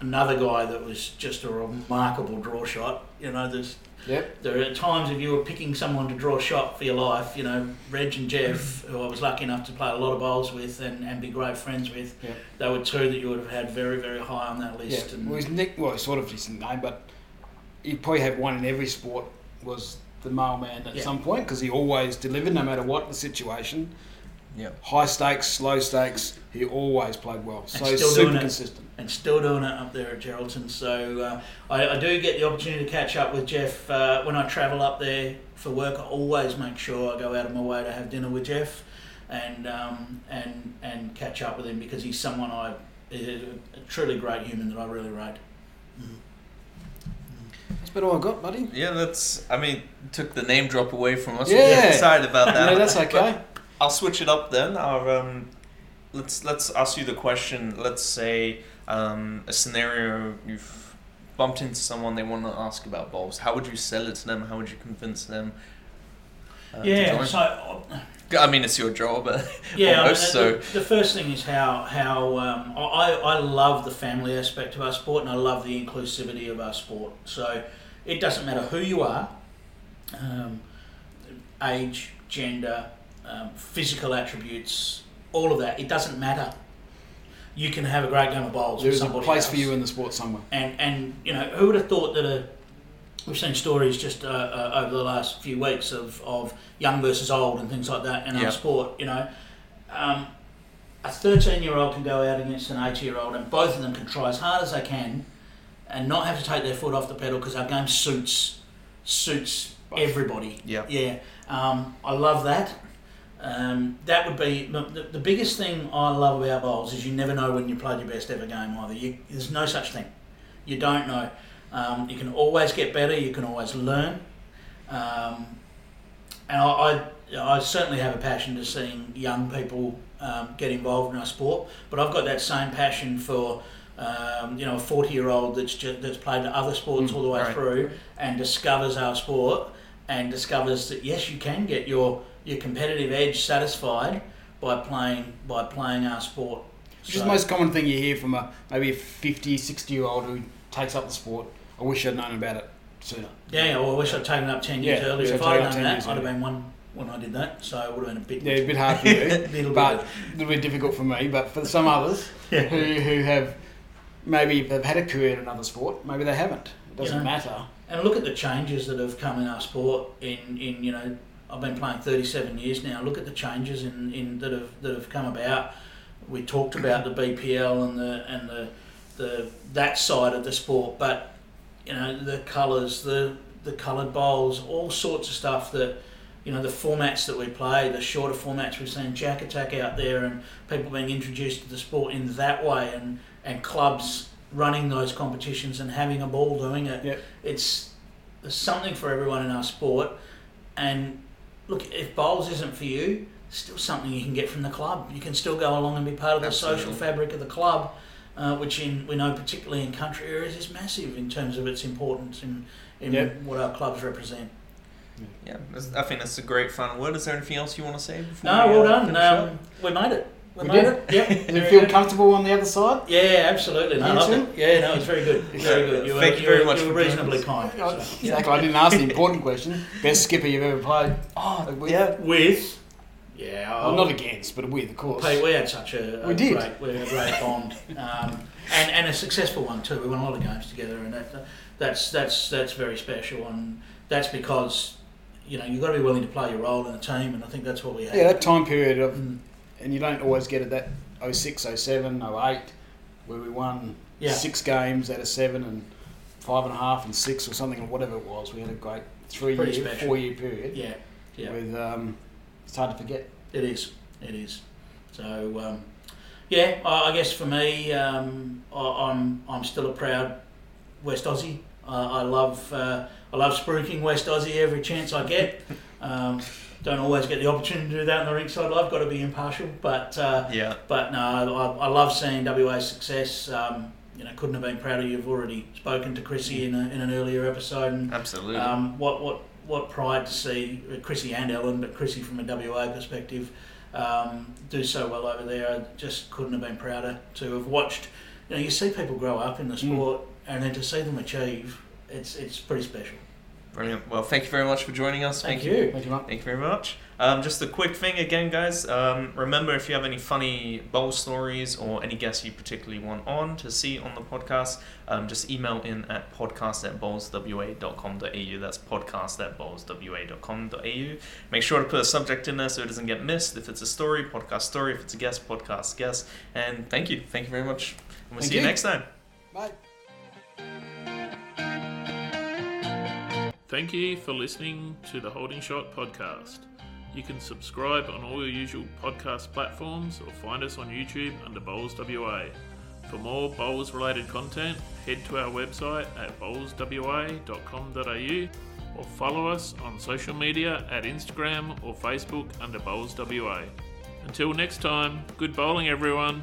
Speaker 4: another guy that was just a remarkable draw shot. You know, there's
Speaker 3: Yep.
Speaker 4: there are times if you were picking someone to draw a shot for your life, you know, Reg and Jeff, mm. who I was lucky enough to play a lot of bowls with and, and be great friends with,
Speaker 3: Yep.
Speaker 4: they were two that you would have had very, very high on that
Speaker 3: Yeah.
Speaker 4: list. And
Speaker 3: Well, his nick, well, sort of his name, but you probably have one in every sport. Was the mailman at
Speaker 4: Yeah.
Speaker 3: some point because he always delivered, no matter what the situation.
Speaker 2: Yeah.
Speaker 3: High stakes, slow stakes, he always played well. So he's super consistent.
Speaker 4: And still doing it up there at Geraldton. So uh, I, I do get the opportunity to catch up with Jeff uh, when I travel up there for work. I always make sure I go out of my way to have dinner with Jeff and um, and and catch up with him because he's someone I is a truly great human that I really rate.
Speaker 3: That's about all I got, buddy.
Speaker 2: Yeah, that's. I mean, took the name drop away from us.
Speaker 3: Yeah.
Speaker 2: Sorry about that.
Speaker 3: Yeah, that's
Speaker 2: But
Speaker 3: okay.
Speaker 2: I'll switch it up then. Our, um, let's let's ask you the question. Let's say um, a scenario you've bumped into someone they want to ask about bowls. How would you sell it to them? How would you convince them? Uh,
Speaker 4: yeah, so uh,
Speaker 2: I mean, it's your job.
Speaker 4: but Yeah,
Speaker 2: almost,
Speaker 4: I mean,
Speaker 2: so
Speaker 4: the, the first thing is how how um, I I love the family aspect of our sport, and I love the inclusivity of our sport. So it doesn't matter who you are, um, age, gender, um, physical attributes, all of that. It doesn't matter. You can have a great game of bowls. with
Speaker 3: There's a place
Speaker 4: else
Speaker 3: for you in the sport somewhere.
Speaker 4: and and you know who would have thought that a we've seen stories just uh, uh, over the last few weeks of, of young versus old and things like that in
Speaker 2: Yeah.
Speaker 4: our sport you know um, a 13 year old can go out against an 80 year old and both of them can try as hard as they can and not have to take their foot off the pedal because our game suits suits everybody
Speaker 2: yeah,
Speaker 4: yeah, um, I love that. Um, that would be the, the biggest thing I love about bowls is you never know when you played your best ever game either. You, there's no such thing. You don't know. Um, you can always get better. You can always learn. Um, and I, I, I certainly have a passion to seeing young people um, get involved in our sport. But I've got that same passion for. Um, you know, a forty-year-old that's just, that's played other sports
Speaker 3: Mm,
Speaker 4: all the way
Speaker 2: right.
Speaker 4: through and discovers our sport and discovers that yes, you can get your your competitive edge satisfied by playing by playing our sport.
Speaker 3: Which is the most common thing you hear from a maybe a 50, 60 year old who takes up the sport. I wish I'd known about it sooner.
Speaker 4: Yeah, well, I wish I'd taken it up ten years
Speaker 3: Yeah,
Speaker 4: earlier. If
Speaker 3: I'd
Speaker 4: known
Speaker 3: 10
Speaker 4: that, I'd have been one when I did that. So it would have been a bit,
Speaker 3: Yeah, a bit hard for you,
Speaker 4: little
Speaker 3: but
Speaker 4: bit.
Speaker 3: a little bit difficult for me. But for some others
Speaker 4: Yeah.
Speaker 3: who, who have maybe they've had a career in another sport, maybe they haven't. It doesn't matter.
Speaker 4: And look at the changes that have come in our sport. In, in you know, I've been playing 37 years now. Look at the changes in, in that have that have come about. We talked about the BPL and the and the the that side of the sport, but you know the colours, the the coloured bowls, all sorts of stuff that you know the formats that we play, the shorter formats we've seen Jack Attack out there, and people being introduced to the sport in that way, and and clubs running those competitions and having a ball doing it.
Speaker 3: Yep.
Speaker 4: It's there's something for everyone in our sport, and look, if bowls isn't for you, still something you can get from the club. You can still go along and be part of the social fabric of the club, uh, which in we know particularly in country areas is massive in terms of its importance in in
Speaker 3: Yep.
Speaker 4: what our clubs represent.
Speaker 2: Yeah, I think that's a great final word. Is there anything else you want to say before?
Speaker 4: No,
Speaker 2: we,
Speaker 4: well
Speaker 2: uh,
Speaker 4: done. Um, we made it. We,
Speaker 3: We did.
Speaker 4: it. Yep.
Speaker 3: Did you feel
Speaker 4: good.
Speaker 3: comfortable on the other side?
Speaker 4: Yeah, absolutely. No, I
Speaker 3: You
Speaker 4: loved it. Yeah, no, it's very good. Very good. You were,
Speaker 2: Thank you
Speaker 4: you
Speaker 2: very
Speaker 4: were-
Speaker 2: much
Speaker 4: You were
Speaker 2: for joining
Speaker 4: reasonably
Speaker 2: us.
Speaker 4: kind. so.
Speaker 3: Exactly. I didn't ask the important question. Best skipper you've ever played?
Speaker 2: Oh,
Speaker 3: We-
Speaker 2: yeah.
Speaker 4: With, yeah,
Speaker 3: Well, not against, but with, of course.
Speaker 4: Pete, we had such a, a
Speaker 3: We did.
Speaker 4: great, we had a great bond, um, and and a successful one too. We won a lot of games together, and that, that's that's that's very special, and that's because you know you've got to be willing to play your role in a team, and I think that's what we had.
Speaker 3: Yeah, that time period of,
Speaker 4: Mm,
Speaker 3: and you don't always get it that 06, 07, 08, where we won
Speaker 4: Yeah.
Speaker 3: six games out of seven and five and a half and six or something, or whatever it was. We had a great three
Speaker 4: Pretty
Speaker 3: year,
Speaker 4: special.
Speaker 3: four year period
Speaker 4: yeah, yeah.
Speaker 3: with, um, it's hard to forget.
Speaker 4: It is. It is. So um, yeah, I, I guess for me, um, I, I'm I'm still a proud West Aussie. Uh, I love uh, I love spruiking West Aussie every chance I get. Don't always get the opportunity to do that on the rink side. I've got to be impartial, but uh,
Speaker 2: Yeah.
Speaker 4: but no, I, I love seeing WA's success. Um, you know, couldn't have been prouder. You've already spoken to Chrissy in, a, in an earlier episode, and
Speaker 2: Absolutely.
Speaker 4: um, what what what pride to see uh, Chrissy and Ellen, but Chrissy from a WA perspective, um, do so well over there. I just couldn't have been prouder to have watched. You know, you see people grow up in the
Speaker 3: Mm.
Speaker 4: sport, and then to see them achieve, it's it's pretty special.
Speaker 2: Brilliant. Well, thank you very much for joining us.
Speaker 4: Thank,
Speaker 2: you.
Speaker 4: you.
Speaker 3: Thank you, mate.
Speaker 2: Thank you very much. Um, just a quick thing again, guys. Um, remember, if you have any funny bowl stories or any guests you particularly want on to see on the podcast, um, just email in at podcast at bowlswa.com.au. That's podcast at bowlswa.com.au. Make sure to put a subject in there so it doesn't get missed. If it's a story, podcast story. If it's a guest, podcast guest. And thank you. Thank you very much. And we'll
Speaker 3: Thank
Speaker 2: see you
Speaker 3: you.
Speaker 2: next time.
Speaker 3: Bye.
Speaker 1: Thank you for listening to the Holding Shot podcast. You can subscribe on all your usual podcast platforms or find us on YouTube under Bowls WA. For more bowls related content, head to our website at bowlswa.com.au or follow us on social media at Instagram or Facebook under Bowls WA. Until next time, good bowling everyone.